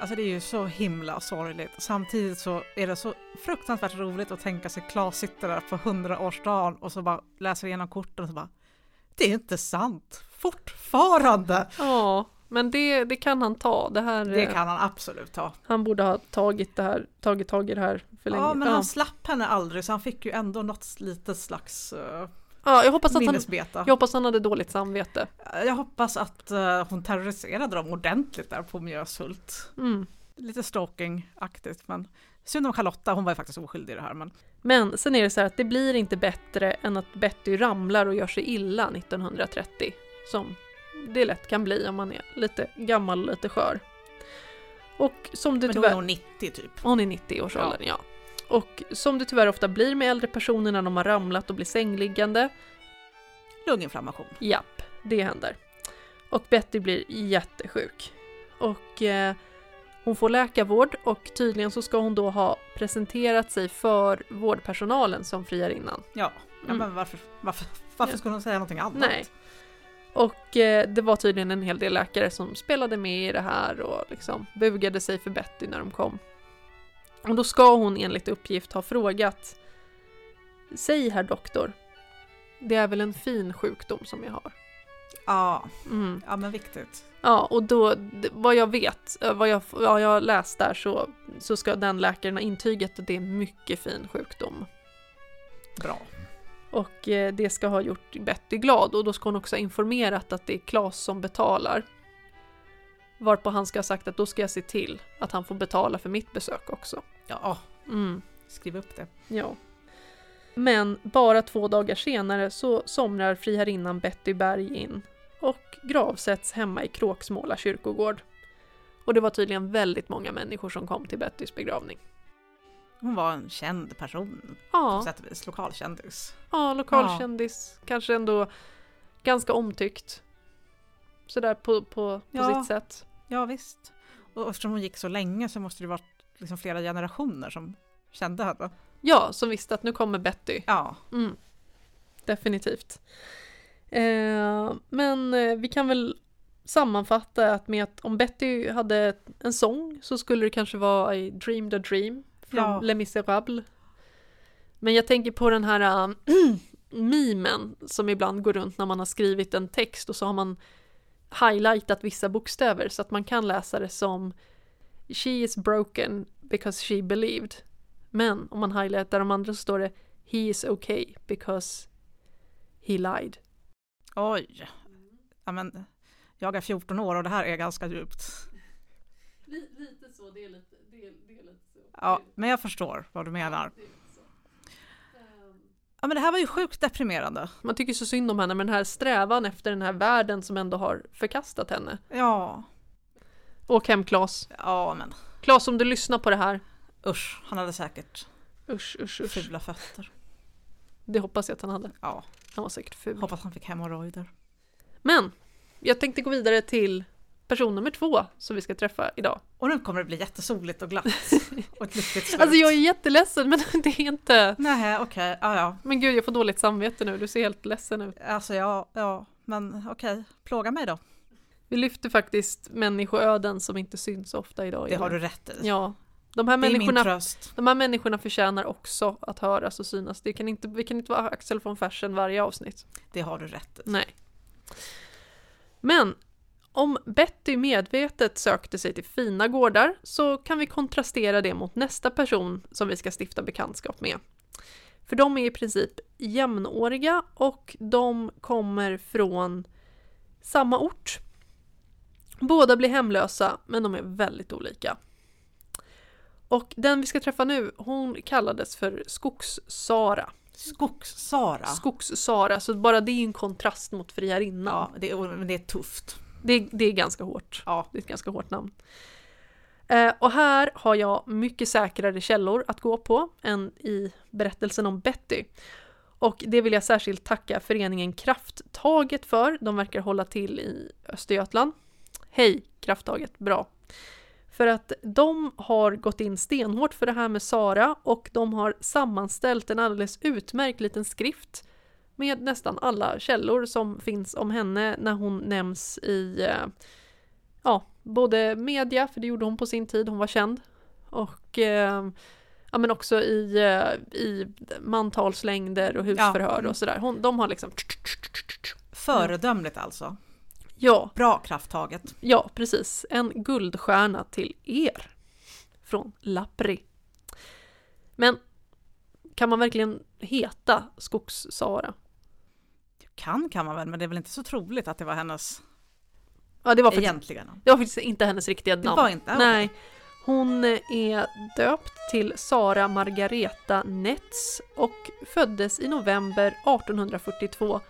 Alltså det är ju så himla sorgligt. Samtidigt så är det så fruktansvärt roligt att tänka sig Klas sitter där på hundraårsdagen och så bara läser igenom korten och så bara Det är inte sant! Fortfarande! Ja, men det, det kan han ta. Det här, Det eh, kan han absolut ta. Han borde ha tagit, det här, tagit tag i det här för länge. Ja, men ja. han slapp henne aldrig så han fick ju ändå något litet slags uh, ja, jag, hoppas att han, jag hoppas han hade dåligt samvete. Jag hoppas att eh, hon terroriserade dem ordentligt där på Mjöshult. Mm. Lite stalking-aktigt men synd om Charlotta, hon var ju faktiskt oskyldig i det här men Men sen är det så här att det blir inte bättre än att Betty ramlar och gör sig illa 1930. Som det lätt kan bli om man är lite gammal och lite skör. Och som det men då är tyvärr... hon 90 typ. Hon är 90 års åldern, ja. Och som det tyvärr ofta blir med äldre personer när de har ramlat och blir sängliggande, Lunginflammation. japp, det händer. Och Betty blir jättesjuk. Och eh, hon får läkarvård och tydligen så ska hon då ha presenterat sig för vårdpersonalen som friarinnan. Ja, ja Mm. men varför, varför, varför skulle hon säga någonting annat? Nej. Och eh, det var tydligen en hel del läkare som spelade med i det här och liksom bugade sig för Betty när de kom. Och då ska hon enligt uppgift ha frågat Säg herr doktor, det är väl en fin sjukdom som jag har? Ja, Mm. ja men viktigt. Ja, och då, vad jag vet, eh, vad jag, vad jag läst där så, så ska den läkaren ha intygat att det är en mycket fin sjukdom. Bra. Och eh, det ska ha gjort Betty glad och då ska hon också ha informerat att det är Klas som betalar. Varpå han ska ha sagt att då ska jag se till att han får betala för mitt besök också. Ja, Mm, skriv upp det. ja. Men bara två dagar senare så somnar friherrinnan Betty Berg in och gravsätts hemma i Kråksmåla kyrkogård. Och det var tydligen väldigt många människor som kom till Bettys begravning. Hon var en känd person på Ja, sätt och vis, lokalkändis. ja lokalkändis, kanske ändå ganska omtyckt. Sådär på, på, på Ja. sitt sätt. Ja visst. Och eftersom hon gick så länge så måste det varit liksom flera generationer som kände henne. Ja, som visste att nu kommer Betty. Ja, Mm. Definitivt. Eh, men eh, vi kan väl sammanfatta att med att om Betty hade en sång så skulle det kanske vara I dreamed a dream från Ja. Les Misérables. Men jag tänker på den här äh, memen som ibland går runt när man har skrivit en text och så har man highlightat vissa bokstäver så att man kan läsa det som She is broken because she believed. Men om man highlightar de andra så står det He is okay because he lied. oj. Ja, men, jag är 14 år och det här är ganska djupt. Lite så, det är lite, det är, det är lite så. Ja, men jag förstår vad du menar. Ja, men det här var ju sjukt deprimerande. Man tycker så synd om henne med den här strävan efter den här världen som ändå har förkastat henne. Ja, Åk hem Klas. ja men Klas om du lyssnar på det här. usch, han hade säkert Usch, usch, usch. fula fötter. Det hoppas jag att han hade. Ja, Han var säkert ful. hoppas han fick hemorrojder. Men, jag tänkte gå vidare till person nummer två som vi ska träffa idag. Och nu kommer det bli jättesoligt och glatt och ett lyckligt slut. Alltså jag är jätteledsen men det är inte... Nej, okej, ja ja. Men gud jag får dåligt samvete nu, du ser helt ledsen ut. Alltså ja, ja, men okej, plåga mig då. Vi lyfter faktiskt människoöden som inte syns ofta idag. Det har du rätt i. Ja. De här, det är min människorna, tröst. de här människorna förtjänar också att höras och synas. Det kan inte, vi kan inte vara Axel von Fersen varje avsnitt. Det har du rätt i. Nej. Men om Betty medvetet sökte sig till fina gårdar så kan vi kontrastera det mot nästa person som vi ska stifta bekantskap med. För de är i princip jämnåriga och de kommer från samma ort. Båda blir hemlösa men de är väldigt olika. Och den vi ska träffa nu, hon kallades för Skogs-Sara. Skogs-Sara. Skogs-Sara, så bara det är en kontrast mot friarinnan. Ja, det är, men det är tufft. Det, det är ganska hårt. Ja, Det är ett ganska hårt namn. Eh, och här har jag mycket säkrare källor att gå på än i berättelsen om Betty. Och det vill jag särskilt tacka föreningen Krafttaget för. De verkar hålla till i Östergötland. Hej Krafttaget, bra. För att de har gått in stenhårt för det här med Sara och de har sammanställt en alldeles utmärkt liten skrift med nästan alla källor som finns om henne när hon nämns i eh, ja, både media, för det gjorde hon på sin tid, hon var känd, och eh, ja, men också i, eh, i mantalslängder och husförhör mm. och sådär. Hon, de har liksom föredömligt alltså. Ja, Bra krafttaget. ja, precis. En guldstjärna till er. Från Lappri. Men kan man verkligen heta Skogs-Sara? Kan kan man väl, men det är väl inte så troligt att det var hennes Ja, det var faktiskt, egentliga namn. det var faktiskt inte hennes riktiga Det namn. var inte? Nej. Hon är döpt till Sara Margareta Nets och föddes i november 1842,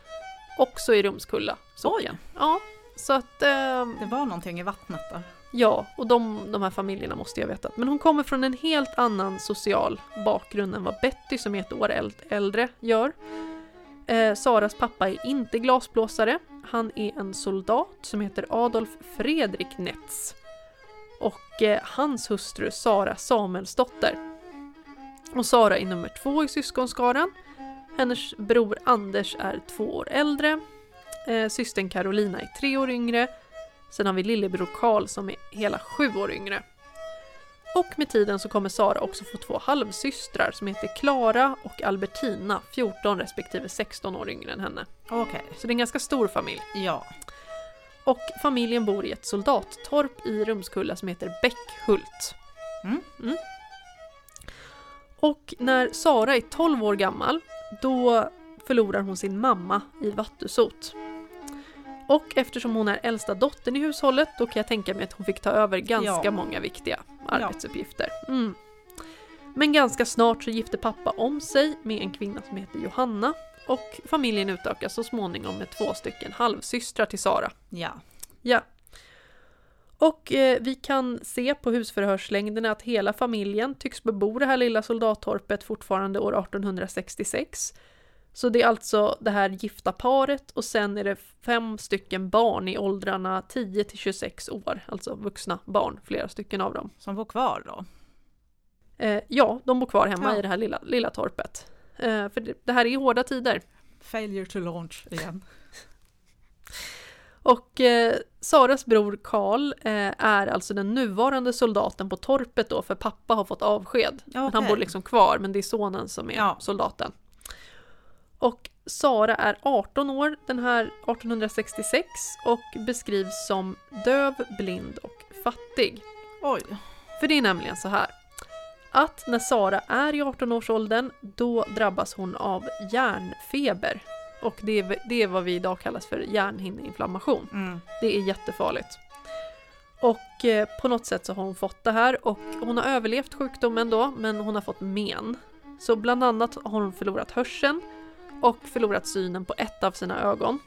också i Rumskulla socken. Ja, så att... ehm, Det var någonting i vattnet där. Ja, och de, de här familjerna måste jag veta. Men hon kommer från en helt annan social bakgrund än vad Betty, som är ett år äld- äldre, gör. Eh, Saras pappa är inte glasblåsare. Han är en soldat som heter Adolf Fredrik Netz. Och eh, hans hustru Sara Samuelsdotter. Och Sara är nummer två i syskonskaran. Hennes bror Anders är två år äldre. Eh, systern Carolina är tre år yngre. Sen har vi lillebror Karl som är hela sju år yngre. Och med tiden så kommer Sara också få två halvsystrar som heter Klara och Albertina, 14 respektive 16 år yngre än henne. Okej, Så det är en ganska stor familj. ja. Och familjen bor i ett soldattorp i Rumskulla som heter Bäckhult. Mm. Och när Sara är 12 år gammal, då förlorar hon sin mamma i vattusot. Och eftersom hon är äldsta dottern i hushållet, då kan jag tänka mig att hon fick ta över ganska Ja. många viktiga arbetsuppgifter. Mm. Men ganska snart så gifte pappa om sig med en kvinna som heter Johanna och familjen utökas så småningom med två stycken halvsystrar till Sara. Ja. Ja. Och eh, vi kan se på husförhörslängderna att hela familjen tycks bebo det här lilla soldattorpet fortfarande år 1866. Så det är alltså det här gifta paret och sen är det fem stycken barn i åldrarna 10 till 26 år, alltså vuxna barn, flera stycken av dem. Som bor kvar då? Eh, ja, de bor kvar hemma Ja. i det här lilla, lilla torpet. Eh, för det, det här är hårda tider. Failure to launch igen. Och eh, Saras bror Karl eh, är alltså den nuvarande soldaten på torpet då, för pappa har fått avsked. Men han bor liksom kvar, men det är sonen som är Ja. soldaten. Och Sara är 18 år den här 1866 och beskrivs som döv, blind och fattig. Oj. För det är nämligen så här att när Sara är i 18-årsåldern då drabbas hon av hjärnfeber. Och det är, det är vad vi idag kallas för hjärnhinneinflammation. Mm. Det är jättefarligt. Och eh, på något sätt så har hon fått det här och hon har överlevt sjukdomen då men hon har fått men. Så bland annat har hon förlorat hörseln och förlorat synen på ett av sina ögon.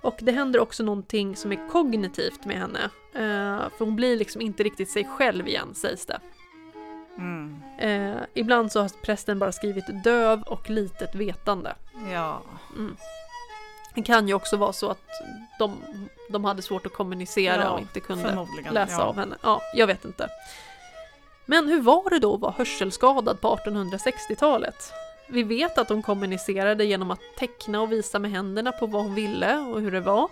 Och det händer också någonting som är kognitivt med henne. Eh, för hon blir liksom inte riktigt sig själv igen sägs det. Mm. Eh, ibland så har prästen bara skrivit döv och litet vetande. Ja. Mm. Det kan ju också vara så att de, de hade svårt att kommunicera Ja, och inte kunde läsa ja. av henne. Ja, jag vet inte. Men hur var det då att vara hörselskadad på 1860-talet? Vi vet att hon kommunicerade genom att teckna och visa med händerna på vad hon ville och hur det var.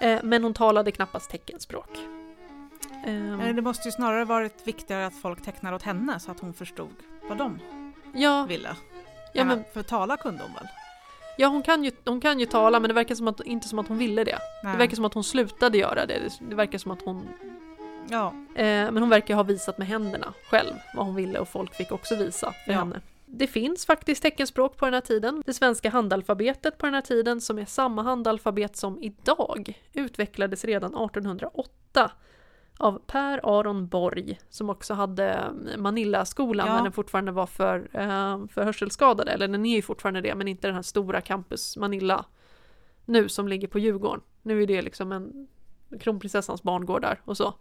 Eh, men hon talade knappast teckenspråk. Ehm, Eh, Det måste ju snarare varit viktigare att folk tecknade åt henne så att hon förstod vad de ja, ville. ja, men, att- För tala kunde hon väl? ja hon, kan ju, hon kan ju tala men det verkar som att, inte som att hon ville det. Det Nej. verkar som att hon slutade göra det. Det- Det verkar som att hon Ja. Eh, men hon verkar ha visat med händerna själv vad hon ville och folk fick också visa för Ja. henne. Det finns faktiskt teckenspråk på den här tiden. Det svenska handalfabetet på den här tiden, som är samma handalfabet som idag, utvecklades redan 1808 av Per Aron Borg, som också hade Manilla-skolan Ja. när den fortfarande var för, eh, för hörselskadade. Eller den är ju fortfarande det, men inte den här stora campus Manilla nu som ligger på Djurgården. Nu är det liksom en kronprinsessans barngård där och så.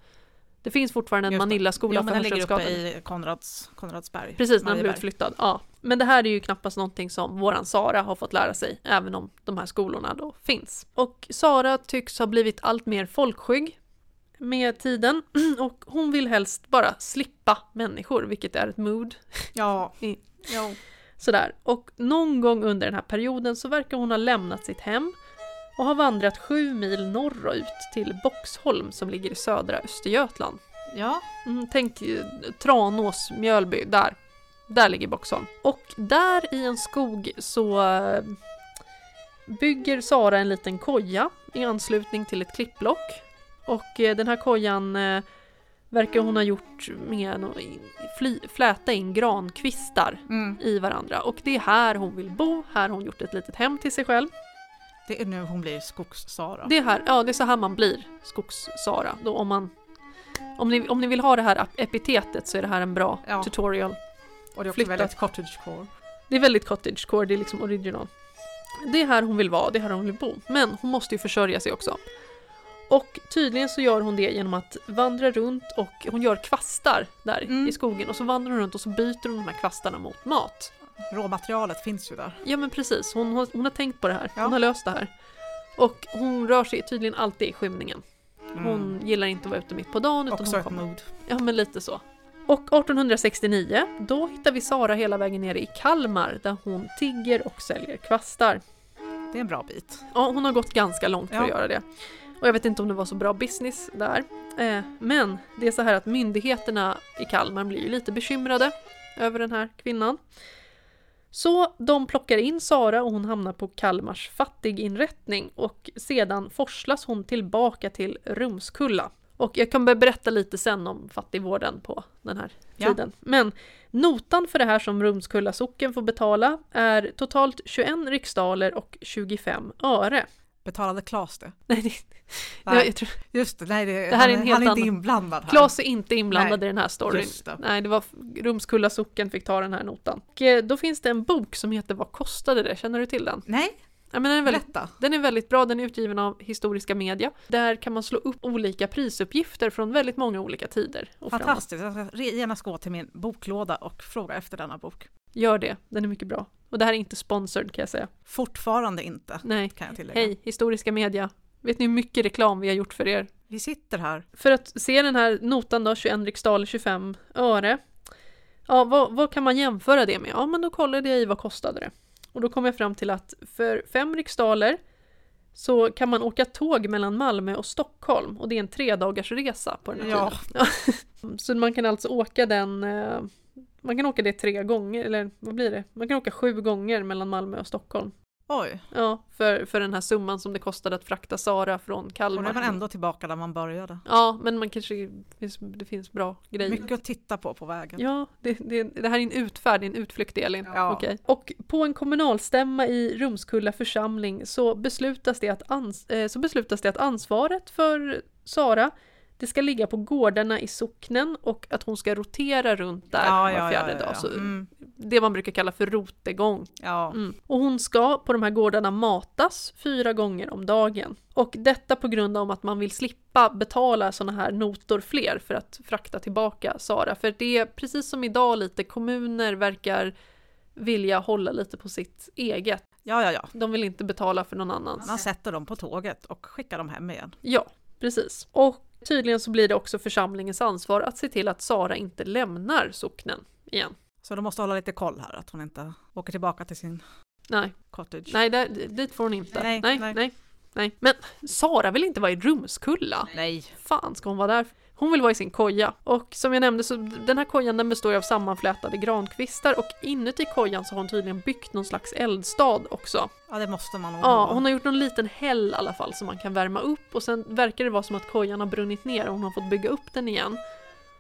Det finns fortfarande en. Manilla-skola Ja, för men den ligger uppe hörselskadade. i Konrads, Konradsberg. Precis, när den blev utflyttad. Ja. Men det här är ju knappast någonting som våran Sara har fått lära sig, även om de här skolorna då finns. Och Sara tycks ha blivit allt mer folkskygg med tiden och hon vill helst bara slippa människor, vilket är ett mood. Ja. Ja. Sådär. Och någon gång under den här perioden så verkar hon ha lämnat sitt hem och har vandrat sju mil norrut till Boxholm som ligger i södra Östergötland. Ja. Mm, tänk eh, Tranås, Mjölby, där. Där ligger Boxholm. Och där i en skog så eh, bygger Sara en liten koja i anslutning till ett klippblock. Och eh, den här kojan verkar hon ha gjort med fly, fläta in grankvistar Mm. i varandra. Och det är här hon vill bo, här har hon gjort ett litet hem till sig själv. Det är nu hon blir Skogs-Sara. Det är, här, ja, det är så här man blir Skogs-Sara. Då om, man, om, ni, om ni vill ha det här epitetet så är det här en bra Ja. tutorial. Och det är också flyttat. väldigt cottagecore. Det är väldigt cottagecore, det är liksom original. Det är här hon vill vara, det är här hon vill bo. Men hon måste ju försörja sig också. Och tydligen så gör hon det genom att vandra runt och hon gör kvastar där Mm. i skogen och så vandrar hon runt och så byter hon de här kvastarna mot mat. Råmaterialet finns ju där. Ja men precis, hon, har- hon har tänkt på det här. Ja. Hon har löst det här. Och hon rör sig tydligen alltid i skymningen. Mm. Hon gillar inte att vara ute mitt på dagen utan Också hon ett kommer. mood. Ja men lite så. Och 1869, då hittar vi Sara hela vägen ner i Kalmar där hon tigger och säljer kvastar. Det är en bra bit. Ja, hon har gått ganska långt för Ja. att göra det. Och jag vet inte om det var så bra business där. Eh, men det är så här att myndigheterna i Kalmar blir ju lite bekymrade över den här kvinnan. Så de plockar in Sara och hon hamnar på Kalmars fattiginrättning och sedan forslas hon tillbaka till Rumskulla. Och jag kan börja berätta lite sen om fattigvården på den här Ja. tiden. Men notan för det här som Rumskulla socken får betala är totalt 21 riksdaler och 25 öre. Betalade Klas det? Nej, det, Nej. jag, tror, Just det, nej det, Det här är han, en helt han är inte annan- inblandad här. Klas är inte inblandad Nej, i den här storyn. Det. Nej, det var Rumskulla socken fick ta den här notan. Och eh, då finns det en bok som heter Vad kostade det? Känner du till den? Nej, Ja, men den, är väldigt, den är väldigt bra, den är utgiven av Historiska Media. Där kan man slå upp olika prisuppgifter från väldigt många olika tider. Och framåt. Fantastiskt, jag ska genast gå till min boklåda och fråga efter denna bok. Gör det, den är mycket bra. Och det här är inte sponsored kan jag säga. Fortfarande inte, Nej, kan jag tillägga. hej, Historiska Media. Vet ni hur mycket reklam vi har gjort för er? Vi sitter här. För att se den här notan då, 21 riksdaler 25 öre. Ja, vad, vad kan man jämföra det med? Ja, men då kollade jag i vad kostade det. Och då kom jag fram till att för 5 riksdaler så kan man åka tåg mellan Malmö och Stockholm och det är en tre dagars resa på den här Ja. tiden. så man kan alltså åka den, eh, man kan åka det tre gånger, eller vad blir det? Man kan åka sju gånger mellan Malmö och Stockholm. Oj, Ja, för, för den här summan som det kostade att frakta Sara från och då Kalmar. är man ändå tillbaka där man började. Ja, men man kanske, det finns, bra grejer. Mycket att titta på på vägen. Ja, det, det, det här är en utfärd, en utflykt Elin. Ja. Okej. Och på en kommunalstämma i Rumskulla församling så beslutas, det att ans- eh, så beslutas det att ansvaret för Sara det ska ligga på gårdarna i socknen och att hon ska rotera runt där var fjärde dag. Så Mm, Det man brukar kalla för rotegång. ja. Mm. Och hon ska på de här gårdarna matas fyra gånger om dagen. Och detta på grund av att man vill slippa betala sådana här notor fler för att frakta tillbaka Sara. För det är precis som idag lite, kommuner verkar vilja hålla lite på sitt eget. ja, ja, ja. De vill inte betala för någon annans. Man sätter dem på tåget och skickar dem hem igen. Ja, precis. Och tydligen så blir det också församlingens ansvar att se till att Sara inte lämnar socknen igen. Så de måste hålla lite koll här, att hon inte åker tillbaka till sin Nej, cottage. nej där, dit får hon inte. Nej, nej, nej. nej. nej. Men Sara vill inte vara i Rumskulla. Nej. fan ska hon vara där? Hon vill vara i sin koja. Och som jag nämnde så den här kojan den består av sammanflätade grankvistar och inuti kojan så har hon tydligen byggt någon slags eldstad också. Ja, det måste man nog Ja, hon har gjort någon liten häll i alla fall som man kan värma upp och sen verkar det vara som att kojan har brunnit ner och hon har fått bygga upp den igen.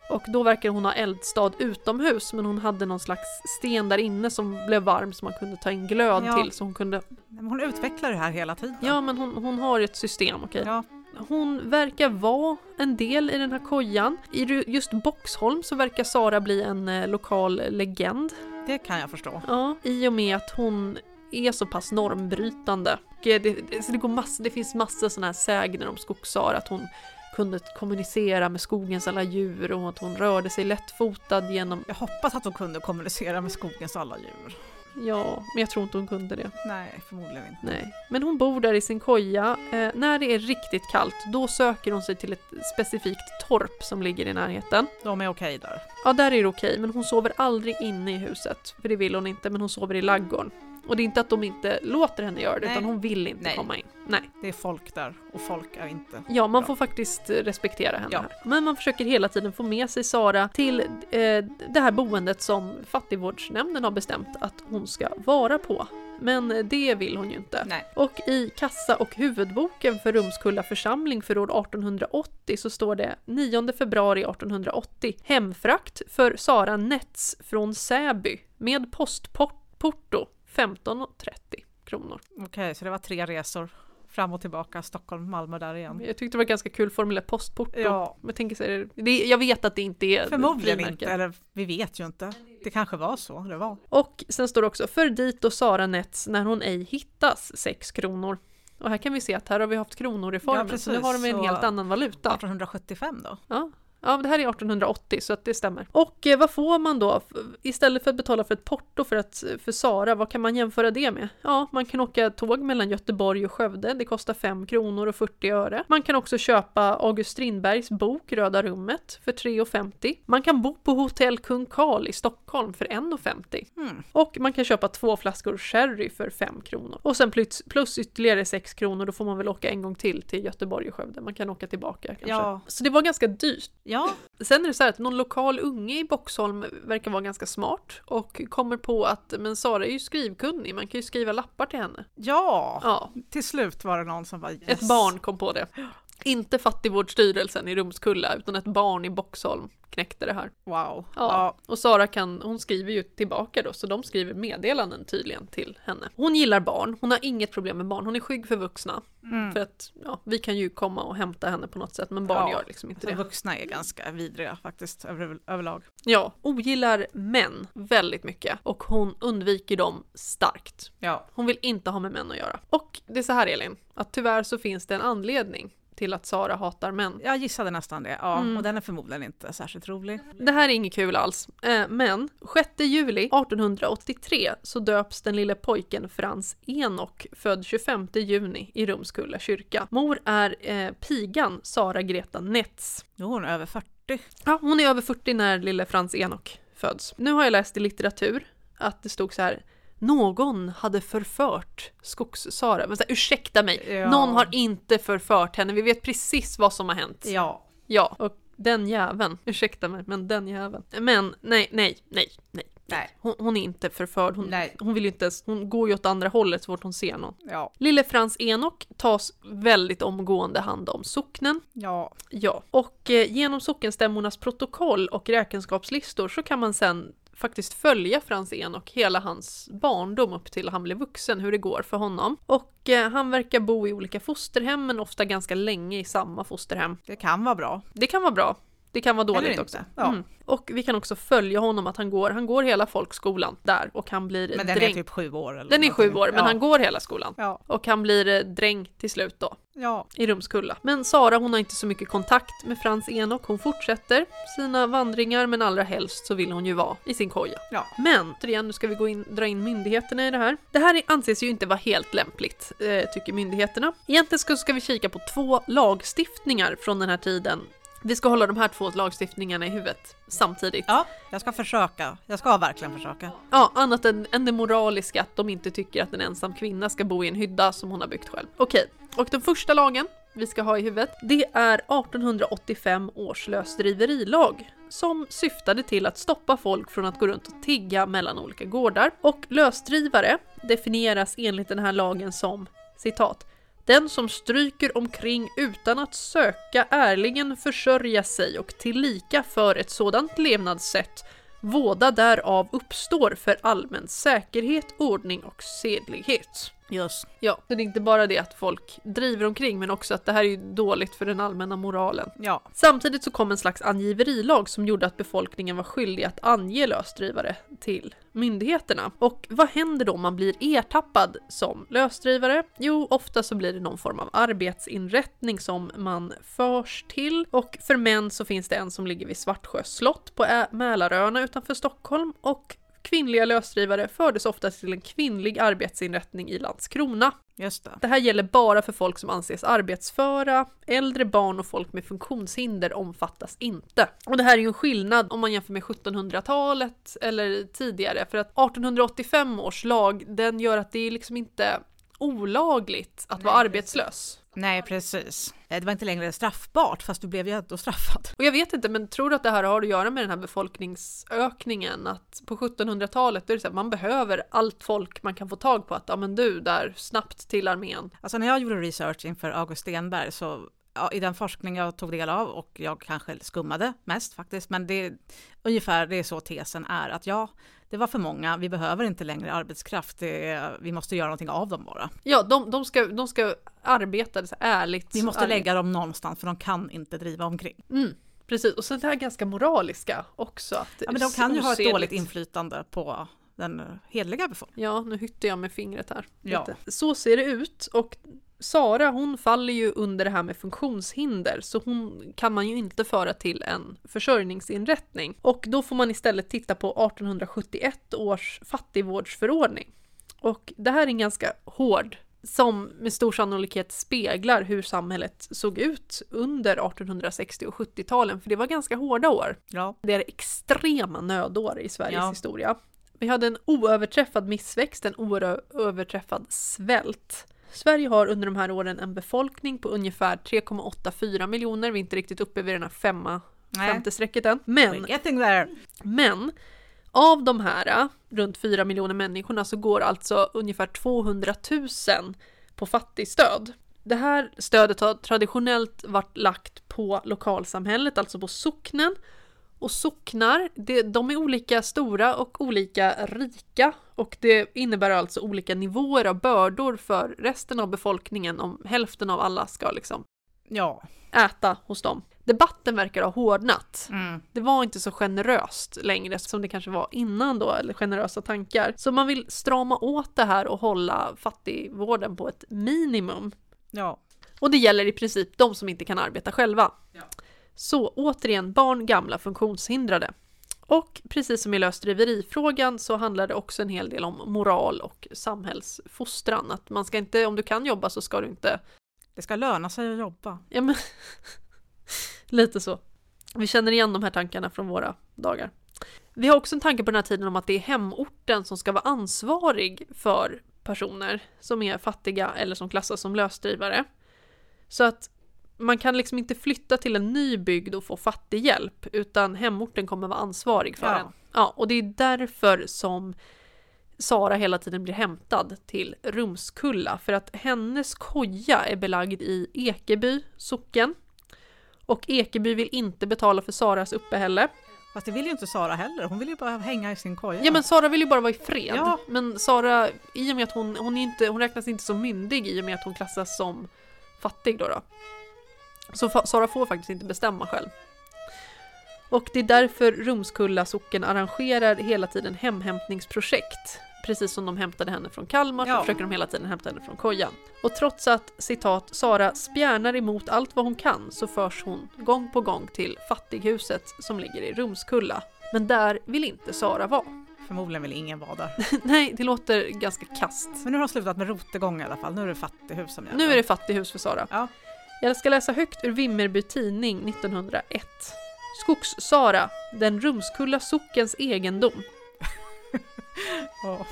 Och då verkar hon ha eldstad utomhus men hon hade någon slags sten där inne som blev varm så man kunde ta in glöd Ja. till så hon kunde... Men hon utvecklar det här hela tiden. Ja men hon, hon har ett system, okej. Ja, Hon verkar vara en del i den här kojan. I ju- just Boxholm så verkar Sara bli en eh, lokal legend. det kan jag förstå. Ja, I och med att hon är så pass normbrytande. Eh, Det, det, så det, går mass, det finns massor sådana här sägner om Skogs-Sara, att hon kunde kommunicera med skogens alla djur och att hon rörde sig lättfotad genom... Jag hoppas att hon kunde kommunicera med skogens alla djur. Ja, men jag tror inte hon kunde det. Nej, förmodligen inte. Nej. Men hon bor där i sin koja. Eh, när det är riktigt kallt, då söker hon sig till ett specifikt torp som ligger i närheten. De är okej där. Ja, där är det okej, men hon sover aldrig inne i huset. För det vill hon inte, men hon sover i laggården. Och det är inte att de inte låter henne göra det, Nej. utan hon vill inte Nej. komma in. Nej. Det är folk där och folk är inte... Ja, man Bra. får faktiskt respektera henne Ja. här. Men man försöker hela tiden få med sig Sara till eh, det här boendet som fattigvårdsnämnden har bestämt att hon ska vara på. Men det vill hon ju inte. Nej. Och i kassa och huvudboken för Rumskulla församling för år 1880 så står det 9 februari 1880 hemfrakt för Sara Nets från Säby med postporto 15,30 kronor. Okej, så det var tre resor fram och tillbaka, Stockholm, Malmö där igen. Jag tyckte det var ganska kul formulerat postporto. Ja. Men jag, tänker så här, det, jag vet att det inte är Förmodligen inte, eller vi vet ju inte. Det kanske var så det var. Och sen står det också för dit och Sara Nets när hon ej hittas 6 kronor. Och här kan vi se att här har vi haft kronoreformen Ja, så nu precis. har de en Så- helt annan valuta. 1875 då? Ja. Ja, det här är 1880 så att det stämmer. Och eh, vad får man då? Istället för att betala för ett porto för, att, för Sara, vad kan man jämföra det med? Ja, man kan åka tåg mellan Göteborg och Skövde, det kostar 5 kronor och 40 öre. Man kan också köpa August Strindbergs bok Röda rummet för 3,50. Man kan bo på hotell Kung Karl i Stockholm för 1,50. Hmm. Och man kan köpa två flaskor sherry för 5 kronor. Och sen plus, plus ytterligare 6 kronor, då får man väl åka en gång till till Göteborg och Skövde. Man kan åka tillbaka kanske. Ja. Så det var ganska dyrt. Ja, Sen är det så här att någon lokal unge i Boxholm verkar vara ganska smart och kommer på att men Sara är ju skrivkunnig, man kan ju skriva lappar till henne. ja, Ja, till slut var det någon som var yes. ett barn kom på det. Inte fattigvårdsstyrelsen i Rumskulla utan ett barn i Boxholm knäckte det här. Wow. Ja. Och Sara kan, hon skriver ju tillbaka då, så de skriver meddelanden tydligen till henne. Hon gillar barn, hon har inget problem med barn, hon är skygg för vuxna. Mm. För att ja, vi kan ju komma och hämta henne på något sätt, men barn Ja. gör liksom inte det. vuxna är ganska vidriga faktiskt över, överlag. Ja, ogillar män väldigt mycket och hon undviker dem starkt. Ja. Hon vill inte ha med män att göra. Och det är så här Elin, att tyvärr så finns det en anledning till att Sara hatar män. Jag gissade nästan det, ja. Mm. Och den är förmodligen inte särskilt rolig. Det här är inget kul alls. Eh, men 6 juli 1883 så döps den lille pojken Frans Enok, född 25 juni i Rumskulla kyrka. Mor är eh, pigan Sara Greta Netz. Nu är hon över 40. Ja, hon är över 40 när lille Frans Enok föds. Nu har jag läst i litteratur att det stod så här någon hade förfört Skogs-Sara. Men så här, ursäkta mig, Ja. någon har inte förfört henne. Vi vet precis vad som har hänt. Ja. Ja, och den jäveln, ursäkta mig, men den jäveln. Men nej, nej, nej, nej. Nej. Hon, hon är inte förförd, hon, Nej. hon vill ju inte ens, hon går ju åt andra hållet så fort hon ser någon. Ja. Lille Frans Enok tas väldigt omgående hand om socknen. Ja. Ja, och eh, genom sockenstämmornas protokoll och räkenskapslistor så kan man sen faktiskt följa Frans Enok hela hans barndom upp till han blev vuxen, hur det går för honom. Och eh, han verkar bo i olika fosterhem, men ofta ganska länge i samma fosterhem. Det kan vara bra. Det kan vara bra. Det kan vara dåligt också. Ja. Mm. Och vi kan också följa honom att han går, han går hela folkskolan där och han blir Men den dräng. är typ sju år eller Den är sju år, men ja. han går hela skolan. Ja. Och han blir eh, dräng till slut då, Ja. i Rumskulla. Men Sara hon har inte så mycket kontakt med Frans Enok. Hon fortsätter sina vandringar, men allra helst så vill hon ju vara i sin koja. Ja. Men återigen, nu ska vi gå in, dra in myndigheterna i det här. Det här anses ju inte vara helt lämpligt, eh, tycker myndigheterna. Egentligen ska, ska vi kika på två lagstiftningar från den här tiden. Vi ska hålla de här två lagstiftningarna i huvudet samtidigt. ja, jag ska försöka. Jag ska verkligen försöka. Ja, annat än, än det moraliska att de inte tycker att en ensam kvinna ska bo i en hydda som hon har byggt själv. Okej, och den första lagen vi ska ha i huvudet, det är 1885 års lösdriverilag som syftade till att stoppa folk från att gå runt och tigga mellan olika gårdar. Och lösdrivare definieras enligt den här lagen som citat den som stryker omkring utan att söka ärligen försörja sig och tillika för ett sådant levnadssätt våda därav uppstår för allmän säkerhet, ordning och sedlighet. Just. Ja, så det är inte bara det att folk driver omkring men också att det här är ju dåligt för den allmänna moralen. Ja. Samtidigt så kom en slags angiverilag som gjorde att befolkningen var skyldig att ange lösdrivare till myndigheterna. Och vad händer då om man blir ertappad som lösdrivare? Jo, ofta så blir det någon form av arbetsinrättning som man förs till. Och för män så finns det en som ligger vid Svartsjö slott på Ä- Mälaröarna utanför Stockholm och kvinnliga lösdrivare fördes ofta till en kvinnlig arbetsinrättning i Landskrona. Just det. Det här gäller bara för folk som anses arbetsföra, äldre barn och folk med funktionshinder omfattas inte. Och det här är ju en skillnad om man jämför med 1700-talet eller tidigare, för att 1885 års lag, den gör att det är liksom inte olagligt att vara arbetslös. Nej, precis. Eh, Det var inte längre straffbart, fast du blev ju ändå straffad. Och jag vet inte, men tror du att det här har att göra med den här befolkningsökningen? Att på 1700-talet är det så att man behöver allt folk man kan få tag på. Att ja men du, där, snabbt till armén. Alltså när jag gjorde research inför August Stenberg så ja, i den forskning jag tog del av och jag kanske skummade mest faktiskt, men det är ungefär det är så tesen är att ja, det var för många, vi behöver inte längre arbetskraft, är, vi måste göra någonting av dem bara. Ja, de, de, ska, de ska arbeta så ärligt. Vi måste ärligt. lägga dem någonstans för de kan inte driva omkring. Mm, precis, och sen det här ganska moraliska också. Att Ja, men de kan ju ha ett dåligt inflytande på den hedliga befolkningen. Ja, nu hytter jag med fingret här. Ja. Lite. Så ser det ut och Sara hon faller ju under det här med funktionshinder så hon kan man ju inte föra till en försörjningsinrättning. Och då får man istället titta på 1871 års fattigvårdsförordning. Och det här är en ganska hård som med stor sannolikhet speglar hur samhället såg ut under 1860 och 70-talen, för det var ganska hårda år. Ja, Det är extrema nödår i Sveriges Ja. historia. Vi hade en oöverträffad missväxt, en oöverträffad svält. Sverige har under de här åren en befolkning på ungefär 3,84 miljoner. Vi är inte riktigt uppe vid den här femma, nej. femte strecket än. Men, men av de här äh, runt 4 miljoner människorna så går alltså ungefär 200 000 på fattigstöd. det här stödet har traditionellt varit lagt på lokalsamhället, alltså på socknen. Och socknar, det, de är olika stora och olika rika och det innebär alltså olika nivåer av bördor för resten av befolkningen om hälften av alla ska liksom Ja. äta hos dem. Debatten verkar ha hårdnat. Mm. Det var inte så generöst längre som det kanske var innan då, eller generösa tankar. Så man vill strama åt det här och hålla fattigvården på ett minimum. Ja. Och det gäller i princip de som inte kan arbeta själva. Så återigen barn, gamla, funktionshindrade. Och precis som i lösdriverifrågan så handlar det också en hel del om moral och samhällsfostran. Att man ska inte, om du kan jobba så ska du inte Det ska löna sig att jobba. Ja, men lite så. Vi känner igen de här tankarna från våra dagar. Vi har också en tanke på den här tiden om att det är hemorten som ska vara ansvarig för personer som är fattiga eller som klassas som lösdrivare. Så att man kan liksom inte flytta till en ny bygd och få fattighjälp, utan hemorten kommer vara ansvarig för Ja. en. Ja, och det är därför som Sara hela tiden blir hämtad till Rumskulla för att hennes koja är belagd i Ekeby socken. Och Ekeby vill inte betala för Saras uppehälle. Fast det vill ju inte Sara heller. Hon vill ju bara hänga i sin koja. Ja men Sara vill ju bara vara i fred. Ja. Men Sara, i och med att hon, hon, inte, hon räknas inte som myndig i och med att hon klassas som fattig då. då. Så Sara får faktiskt inte bestämma själv. Och det är därför Rumskulla socken arrangerar hela tiden hemhämtningsprojekt. Precis som de hämtade henne från Kalmar så Ja. försöker de hela tiden hämta henne från kojan. Och trots att citat Sara spjärnar emot allt vad hon kan så förs hon gång på gång till fattighuset som ligger i Rumskulla. Men där vill inte Sara vara. Förmodligen vill ingen vara där. Nej, det låter ganska kast. Men nu har de slutat med rotegång i alla fall. Nu är det fattighus som gäller. Nu är det fattighus för Sara. Ja. Jag ska läsa högt ur Vimmerby Tidning 1901. Skogs-Sara, den Rumskulla sockens egendom, Ja.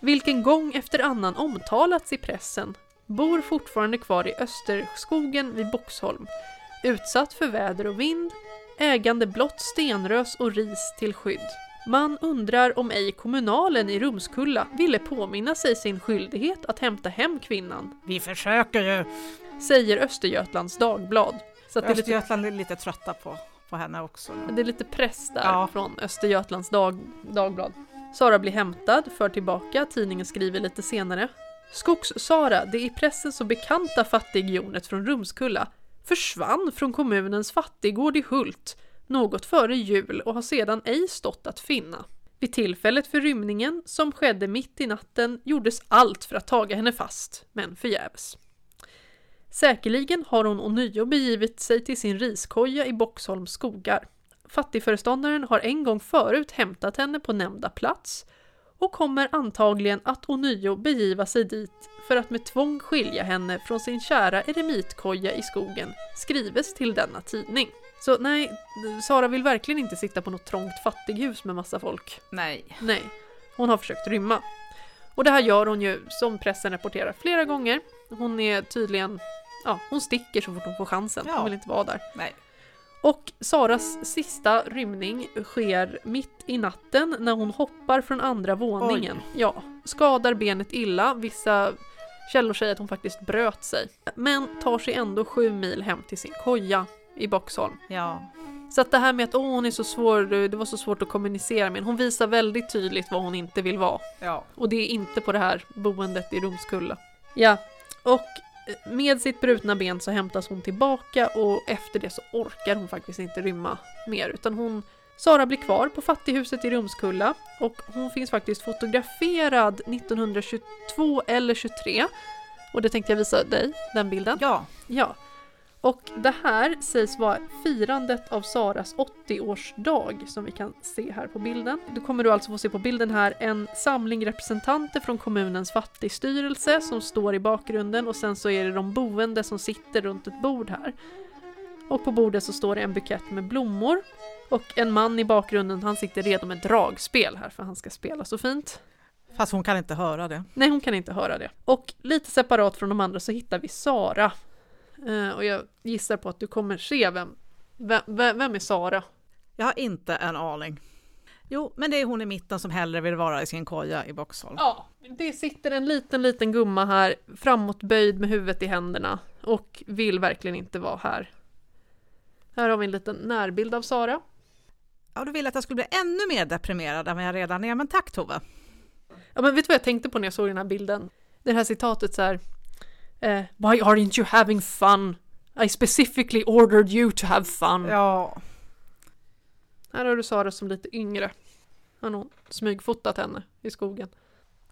vilken gång efter annan omtalats i pressen, bor fortfarande kvar i Österskogen vid Boxholm, utsatt för väder och vind, ägande blott stenrös och ris till skydd. Man undrar om ej kommunalen i Rumskulla ville påminna sig sin skyldighet att hämta hem kvinnan, Vi försöker ju! säger Östergötlands Dagblad. Så att Östergötland är lite trötta på, på henne också. det är lite press där Ja. från Östergötlands dag, Dagblad. Sara blir hämtad, för tillbaka, tidningen skriver lite senare. Skogs-Sara, det i pressen så bekanta fattighjonet från Rumskulla, försvann från kommunens fattiggård i Hult något före jul och har sedan ej stått att finna. Vid tillfället för rymningen, som skedde mitt i natten, gjordes allt för att taga henne fast, men förgäves. Säkerligen har hon ånyo begivit sig till sin riskoja i Boxholms skogar. Fattigföreståndaren har en gång förut hämtat henne på nämnda plats och kommer antagligen att ånyo begiva sig dit för att med tvång skilja henne från sin kära eremitkoja i skogen, skrives till denna tidning. Så nej, Sara vill verkligen inte sitta på något trångt fattighus med massa folk. Nej. Nej, hon har försökt rymma. Och det här gör hon ju, som pressen rapporterar, flera gånger. Hon är tydligen, ja, hon sticker så fort hon får chansen. Ja. Hon vill inte vara där. Nej. Och Saras sista rymning sker mitt i natten när hon hoppar från andra våningen. Ja, skadar benet illa. Vissa källor säger att hon faktiskt bröt sig. Men tar sig ändå sju mil hem till sin koja i Boxholm. Ja. Så att det här med att åh, hon är så svår, det var så svårt att kommunicera med hon visar väldigt tydligt vad hon inte vill vara. Ja. Och det är inte på det här boendet i Rumskulla. Ja, och med sitt brutna ben så hämtas hon tillbaka och efter det så orkar hon faktiskt inte rymma mer utan hon Sara blir kvar på fattighuset i Rumskulla och hon finns faktiskt fotograferad 1922 eller 23 och det tänkte jag visa dig, den bilden. Ja. Ja. Och det här sägs vara firandet av Saras 80-årsdag som vi kan se här på bilden. Då kommer du alltså få se på bilden här en samling representanter från kommunens fattigstyrelse som står i bakgrunden och sen så är det de boende som sitter runt ett bord här. Och på bordet så står det en bukett med blommor och en man i bakgrunden han sitter redo med dragspel här för han ska spela så fint. Fast hon kan inte höra det. Nej, hon kan inte höra det. Och lite separat från de andra så hittar vi Sara. Eh, och jag gissar på att du kommer se vem, vem, vem är Sara? Jag har inte en aning. Jo, men det är hon i mitten som hellre vill vara i sin koja i Boxholm. Ja, det sitter en liten, liten gumma här framåtböjd med huvudet i händerna och vill verkligen inte vara här. Här har vi en liten närbild av Sara. Ja, du vill att jag skulle bli ännu mer deprimerad än vad jag redan är, men tack Tove. Ja, men vet du vad jag tänkte på när jag såg den här bilden? Det här citatet så här. Eh, Why aren't you having fun? I specifically ordered you to have fun. Ja, Här har du Sara som lite yngre. Har någon smygfotat henne i skogen.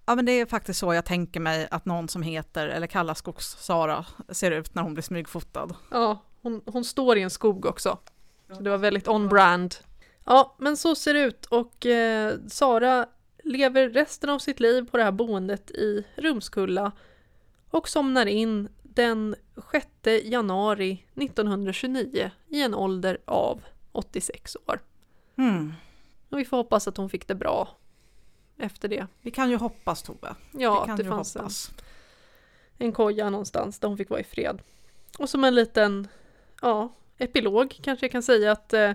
Ja men det är faktiskt så jag tänker mig att någon som heter eller kallas Skogs-Sara ser ut när hon blir smygfotad. Ja, hon, hon står i en skog också. Så det var väldigt on-brand. Ja, men så ser det ut och eh, Sara lever resten av sitt liv på det här boendet i Rumskulla och somnar in den 6 januari 1929 i en ålder av 86 år. Hmm. Och vi får hoppas att hon fick det bra efter det. Vi kan ju hoppas Tove. Ja, Vi kan det ju fanns en, hoppas. en koja någonstans där hon fick vara i fred. Och som en liten, ja, epilog kanske jag kan säga att eh,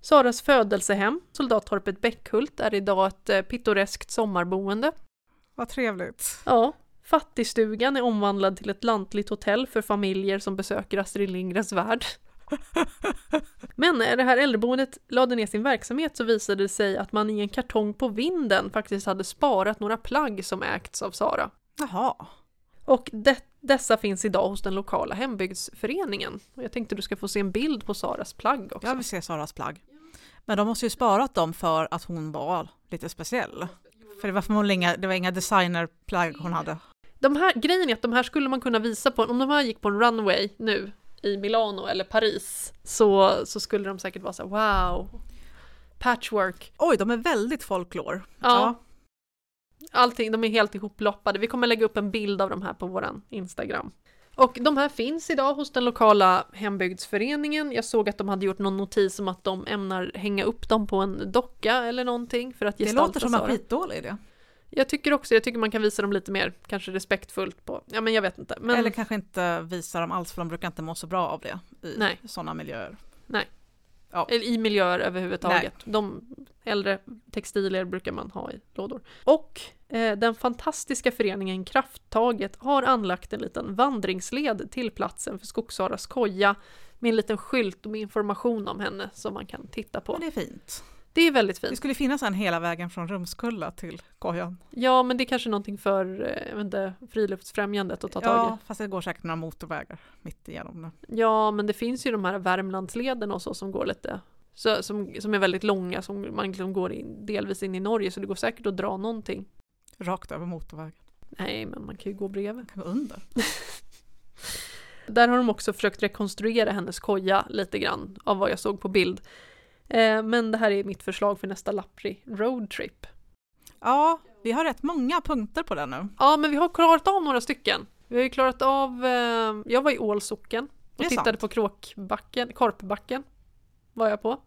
Saras födelsehem, Soldattorpet Bäckhult, är idag ett eh, pittoreskt sommarboende. Vad trevligt. Ja, fattigstugan är omvandlad till ett lantligt hotell för familjer som besöker Astrid Lindgrens värld. Men när det här äldreboendet lade ner sin verksamhet så visade det sig att man i en kartong på vinden faktiskt hade sparat några plagg som ägts av Sara. Jaha. Och de, dessa finns idag hos den lokala hembygdsföreningen. Och jag tänkte du ska få se en bild på Saras plagg också. Jag vill se Saras plagg. Men de måste ju sparat dem för att hon var lite speciell. För det var förmodligen inga, det var inga designerplagg hon hade. De här, grejen är att de här skulle man kunna visa på, om de här gick på en runway nu i Milano eller Paris så, så skulle de säkert vara så här, wow, patchwork. Oj, de är väldigt folklore. Ja. Allting, de är helt ihoploppade. Vi kommer lägga upp en bild av de här på våran Instagram. Och de här finns idag hos den lokala hembygdsföreningen. Jag såg att de hade gjort någon notis om att de ämnar hänga upp dem på en docka eller någonting för att Det gestalta låter som en skitdålig idé. Jag tycker också, jag tycker man kan visa dem lite mer, kanske respektfullt på, ja men jag vet inte. Men Eller kanske inte visa dem alls för de brukar inte må så bra av det i Nej. sådana miljöer. eller i miljöer överhuvudtaget. De äldre textilier brukar man ha i lådor. Och eh, den fantastiska föreningen Krafttaget har anlagt en liten vandringsled till platsen för Skogsaras koja med en liten skylt med information om henne som man kan titta på. Men det är fint. Det är väldigt Det fint. skulle finnas en hela vägen från Rumskulla till kojan. Ja, men det är kanske någonting för eh, jag vet inte, friluftsfrämjandet att ta tag i. Ja, fast det går säkert några motorvägar mitt igenom nu. Ja, men det finns ju de här Värmlandslederna och så som går lite så, som, som är väldigt långa, som man liksom går in, delvis in i Norge, så det går säkert att dra någonting. Rakt över motorvägen. Nej, men man kan ju gå bredvid. Kan gå under. Där har de också försökt rekonstruera hennes koja lite grann av vad jag såg på bild. Eh, men det här är mitt förslag för nästa Lappri roadtrip. Ja, vi har rätt många punkter på den nu. Ja, men vi har klarat av några stycken. Vi har ju klarat av, eh, jag var i Ålsocken och tittade sant. på Kråkbacken, Korpbacken var jag på.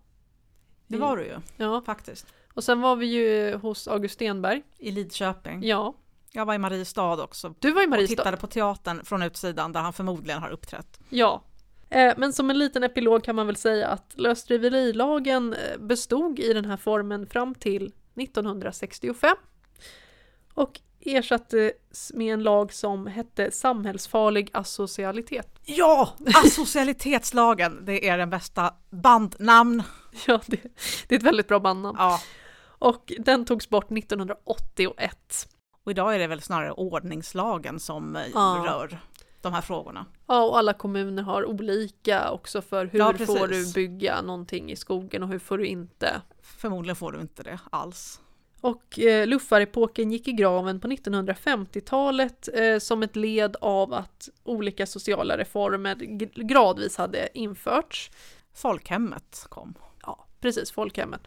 Det var du ju, Ja, faktiskt. och sen var vi ju hos August Stenberg. I Lidköping. Ja, Jag var i Mariestad också. du var i Och Mariestad. tittade på teatern från utsidan där han förmodligen har uppträtt. Ja. Eh, Men som en liten epilog kan man väl säga att lösdriverilagen eh, bestod i den här formen fram till 1965 och ersattes med en lag som hette samhällsfarlig asocialitet. Ja! Asocialitetslagen, det är den bästa bandnamn. Ja, det, det är ett väldigt bra bandnamn. Ja. Och den togs bort 1981. Och idag är det väl snarare ordningslagen som eh, Ja. rör de här frågorna. Ja, och alla kommuner har olika också för hur Ja, får du bygga någonting i skogen och hur får du inte. Förmodligen får du inte det alls. Och eh, luffarepoken gick i graven på 1950-talet eh, som ett led av att olika sociala reformer gradvis hade införts. Folkhemmet kom. Ja, precis, folkhemmet.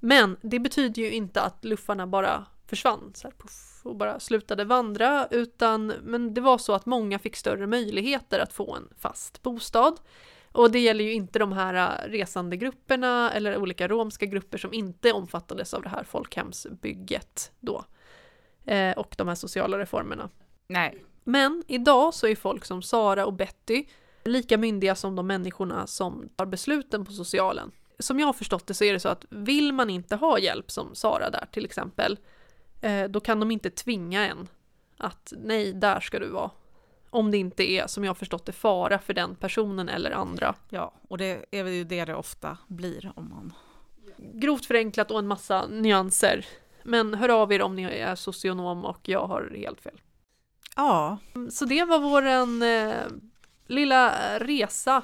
Men det betyder ju inte att luffarna bara försvann så här, puff, och bara slutade vandra, utan men det var så att många fick större möjligheter att få en fast bostad. Och det gäller ju inte de här eh, resande grupperna eller olika romska grupper som inte omfattades av det här folkhemsbygget då. Eh, och de här sociala reformerna. Nej. Men idag så är folk som Sara och Betty lika myndiga som de människorna som tar besluten på socialen. som jag har förstått det så är det så att vill man inte ha hjälp som Sara där till exempel, då kan de inte tvinga en att nej, där ska du vara. Om det inte är, som jag förstått det, fara för den personen eller andra. Ja, och det är ju det det ofta blir om man... Grovt förenklat och en massa nyanser. Men hör av er om ni är socionom och jag har helt fel. Ja, Så det var våran eh, lilla resa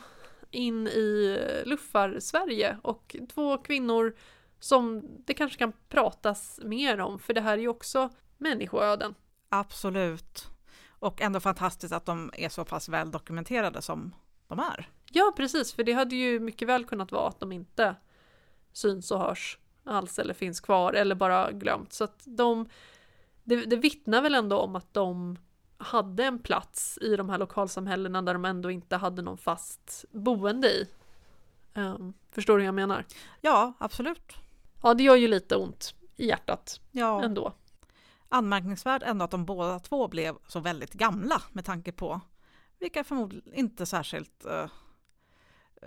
in i luffar-Sverige och två kvinnor som det kanske kan pratas mer om, för det här är ju också människoöden. absolut. Och ändå fantastiskt att de är så pass väl dokumenterade som de är. Ja, precis, för det hade ju mycket väl kunnat vara att de inte syns och hörs alls eller finns kvar eller bara glömt. Så att de, det, det vittnar väl ändå om att de hade en plats i de här lokalsamhällena där de ändå inte hade någon fast boende i. Ehm, förstår du hur jag menar? Ja, absolut. Ja, det gör ju lite ont i hjärtat Ja, ändå. anmärkningsvärt ändå att de båda två blev så väldigt gamla med tanke på vilka förmodligen inte särskilt eh,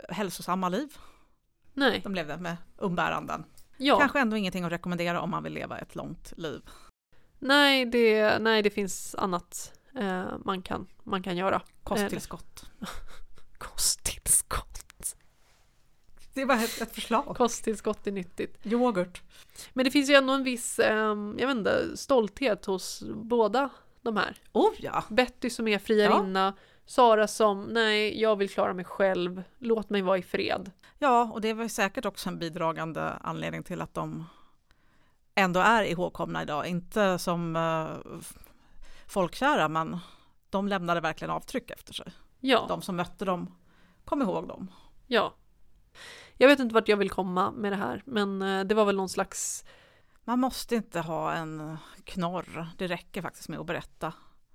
hälsosamma liv Nej, de levde med umbäranden. ja. Kanske ändå ingenting att rekommendera om man vill leva ett långt liv. Nej, det, nej, det finns annat eh, man, kan, man kan göra. Kosttillskott. Kosttillskott. Det var ett, ett förslag. Kosttillskott är nyttigt. Yoghurt. Men det finns ju ändå en viss, eh, jag vet inte, stolthet hos båda de här. Oh ja! Betty som är friarinna, Sara som, nej, jag vill klara mig själv, låt mig vara i fred. Ja, och det var säkert också en bidragande anledning till att de ändå är ihågkomna idag. Inte som uh, folkkära, men de lämnade verkligen avtryck efter sig. Ja, De som mötte dem kom ihåg dem. ja. Jag vet inte vart jag vill komma med det här, men eh, det var väl någon slags, Man måste inte ha en knorr, det räcker faktiskt med att berätta,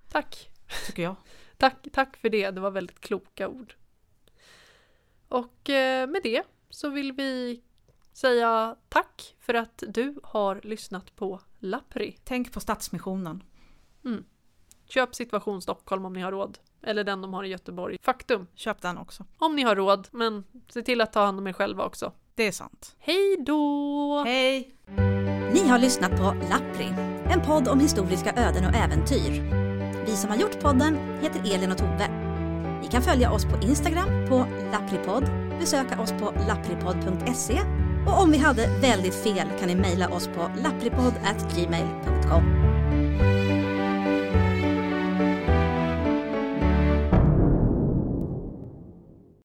tack. tycker jag. Tack, tack för det, det var väldigt kloka ord. Och eh, med det så vill vi säga tack för att du har lyssnat på Lappri. Tänk på Stadsmissionen. Köp Situation Stockholm om ni har råd. Eller den de har i Göteborg. Faktum, Köp den också. om ni har råd, men se till att ta hand om er själva också. Det är sant. Hej då! Hej! Ni har lyssnat på Lappri, en podd om historiska öden och äventyr. Vi som har gjort podden heter Elin och Tove. Ni kan följa oss på Instagram på lappripodd, besöka oss på lappripodd.se och om vi hade väldigt fel kan ni mejla oss på lappripodd.gmail.com.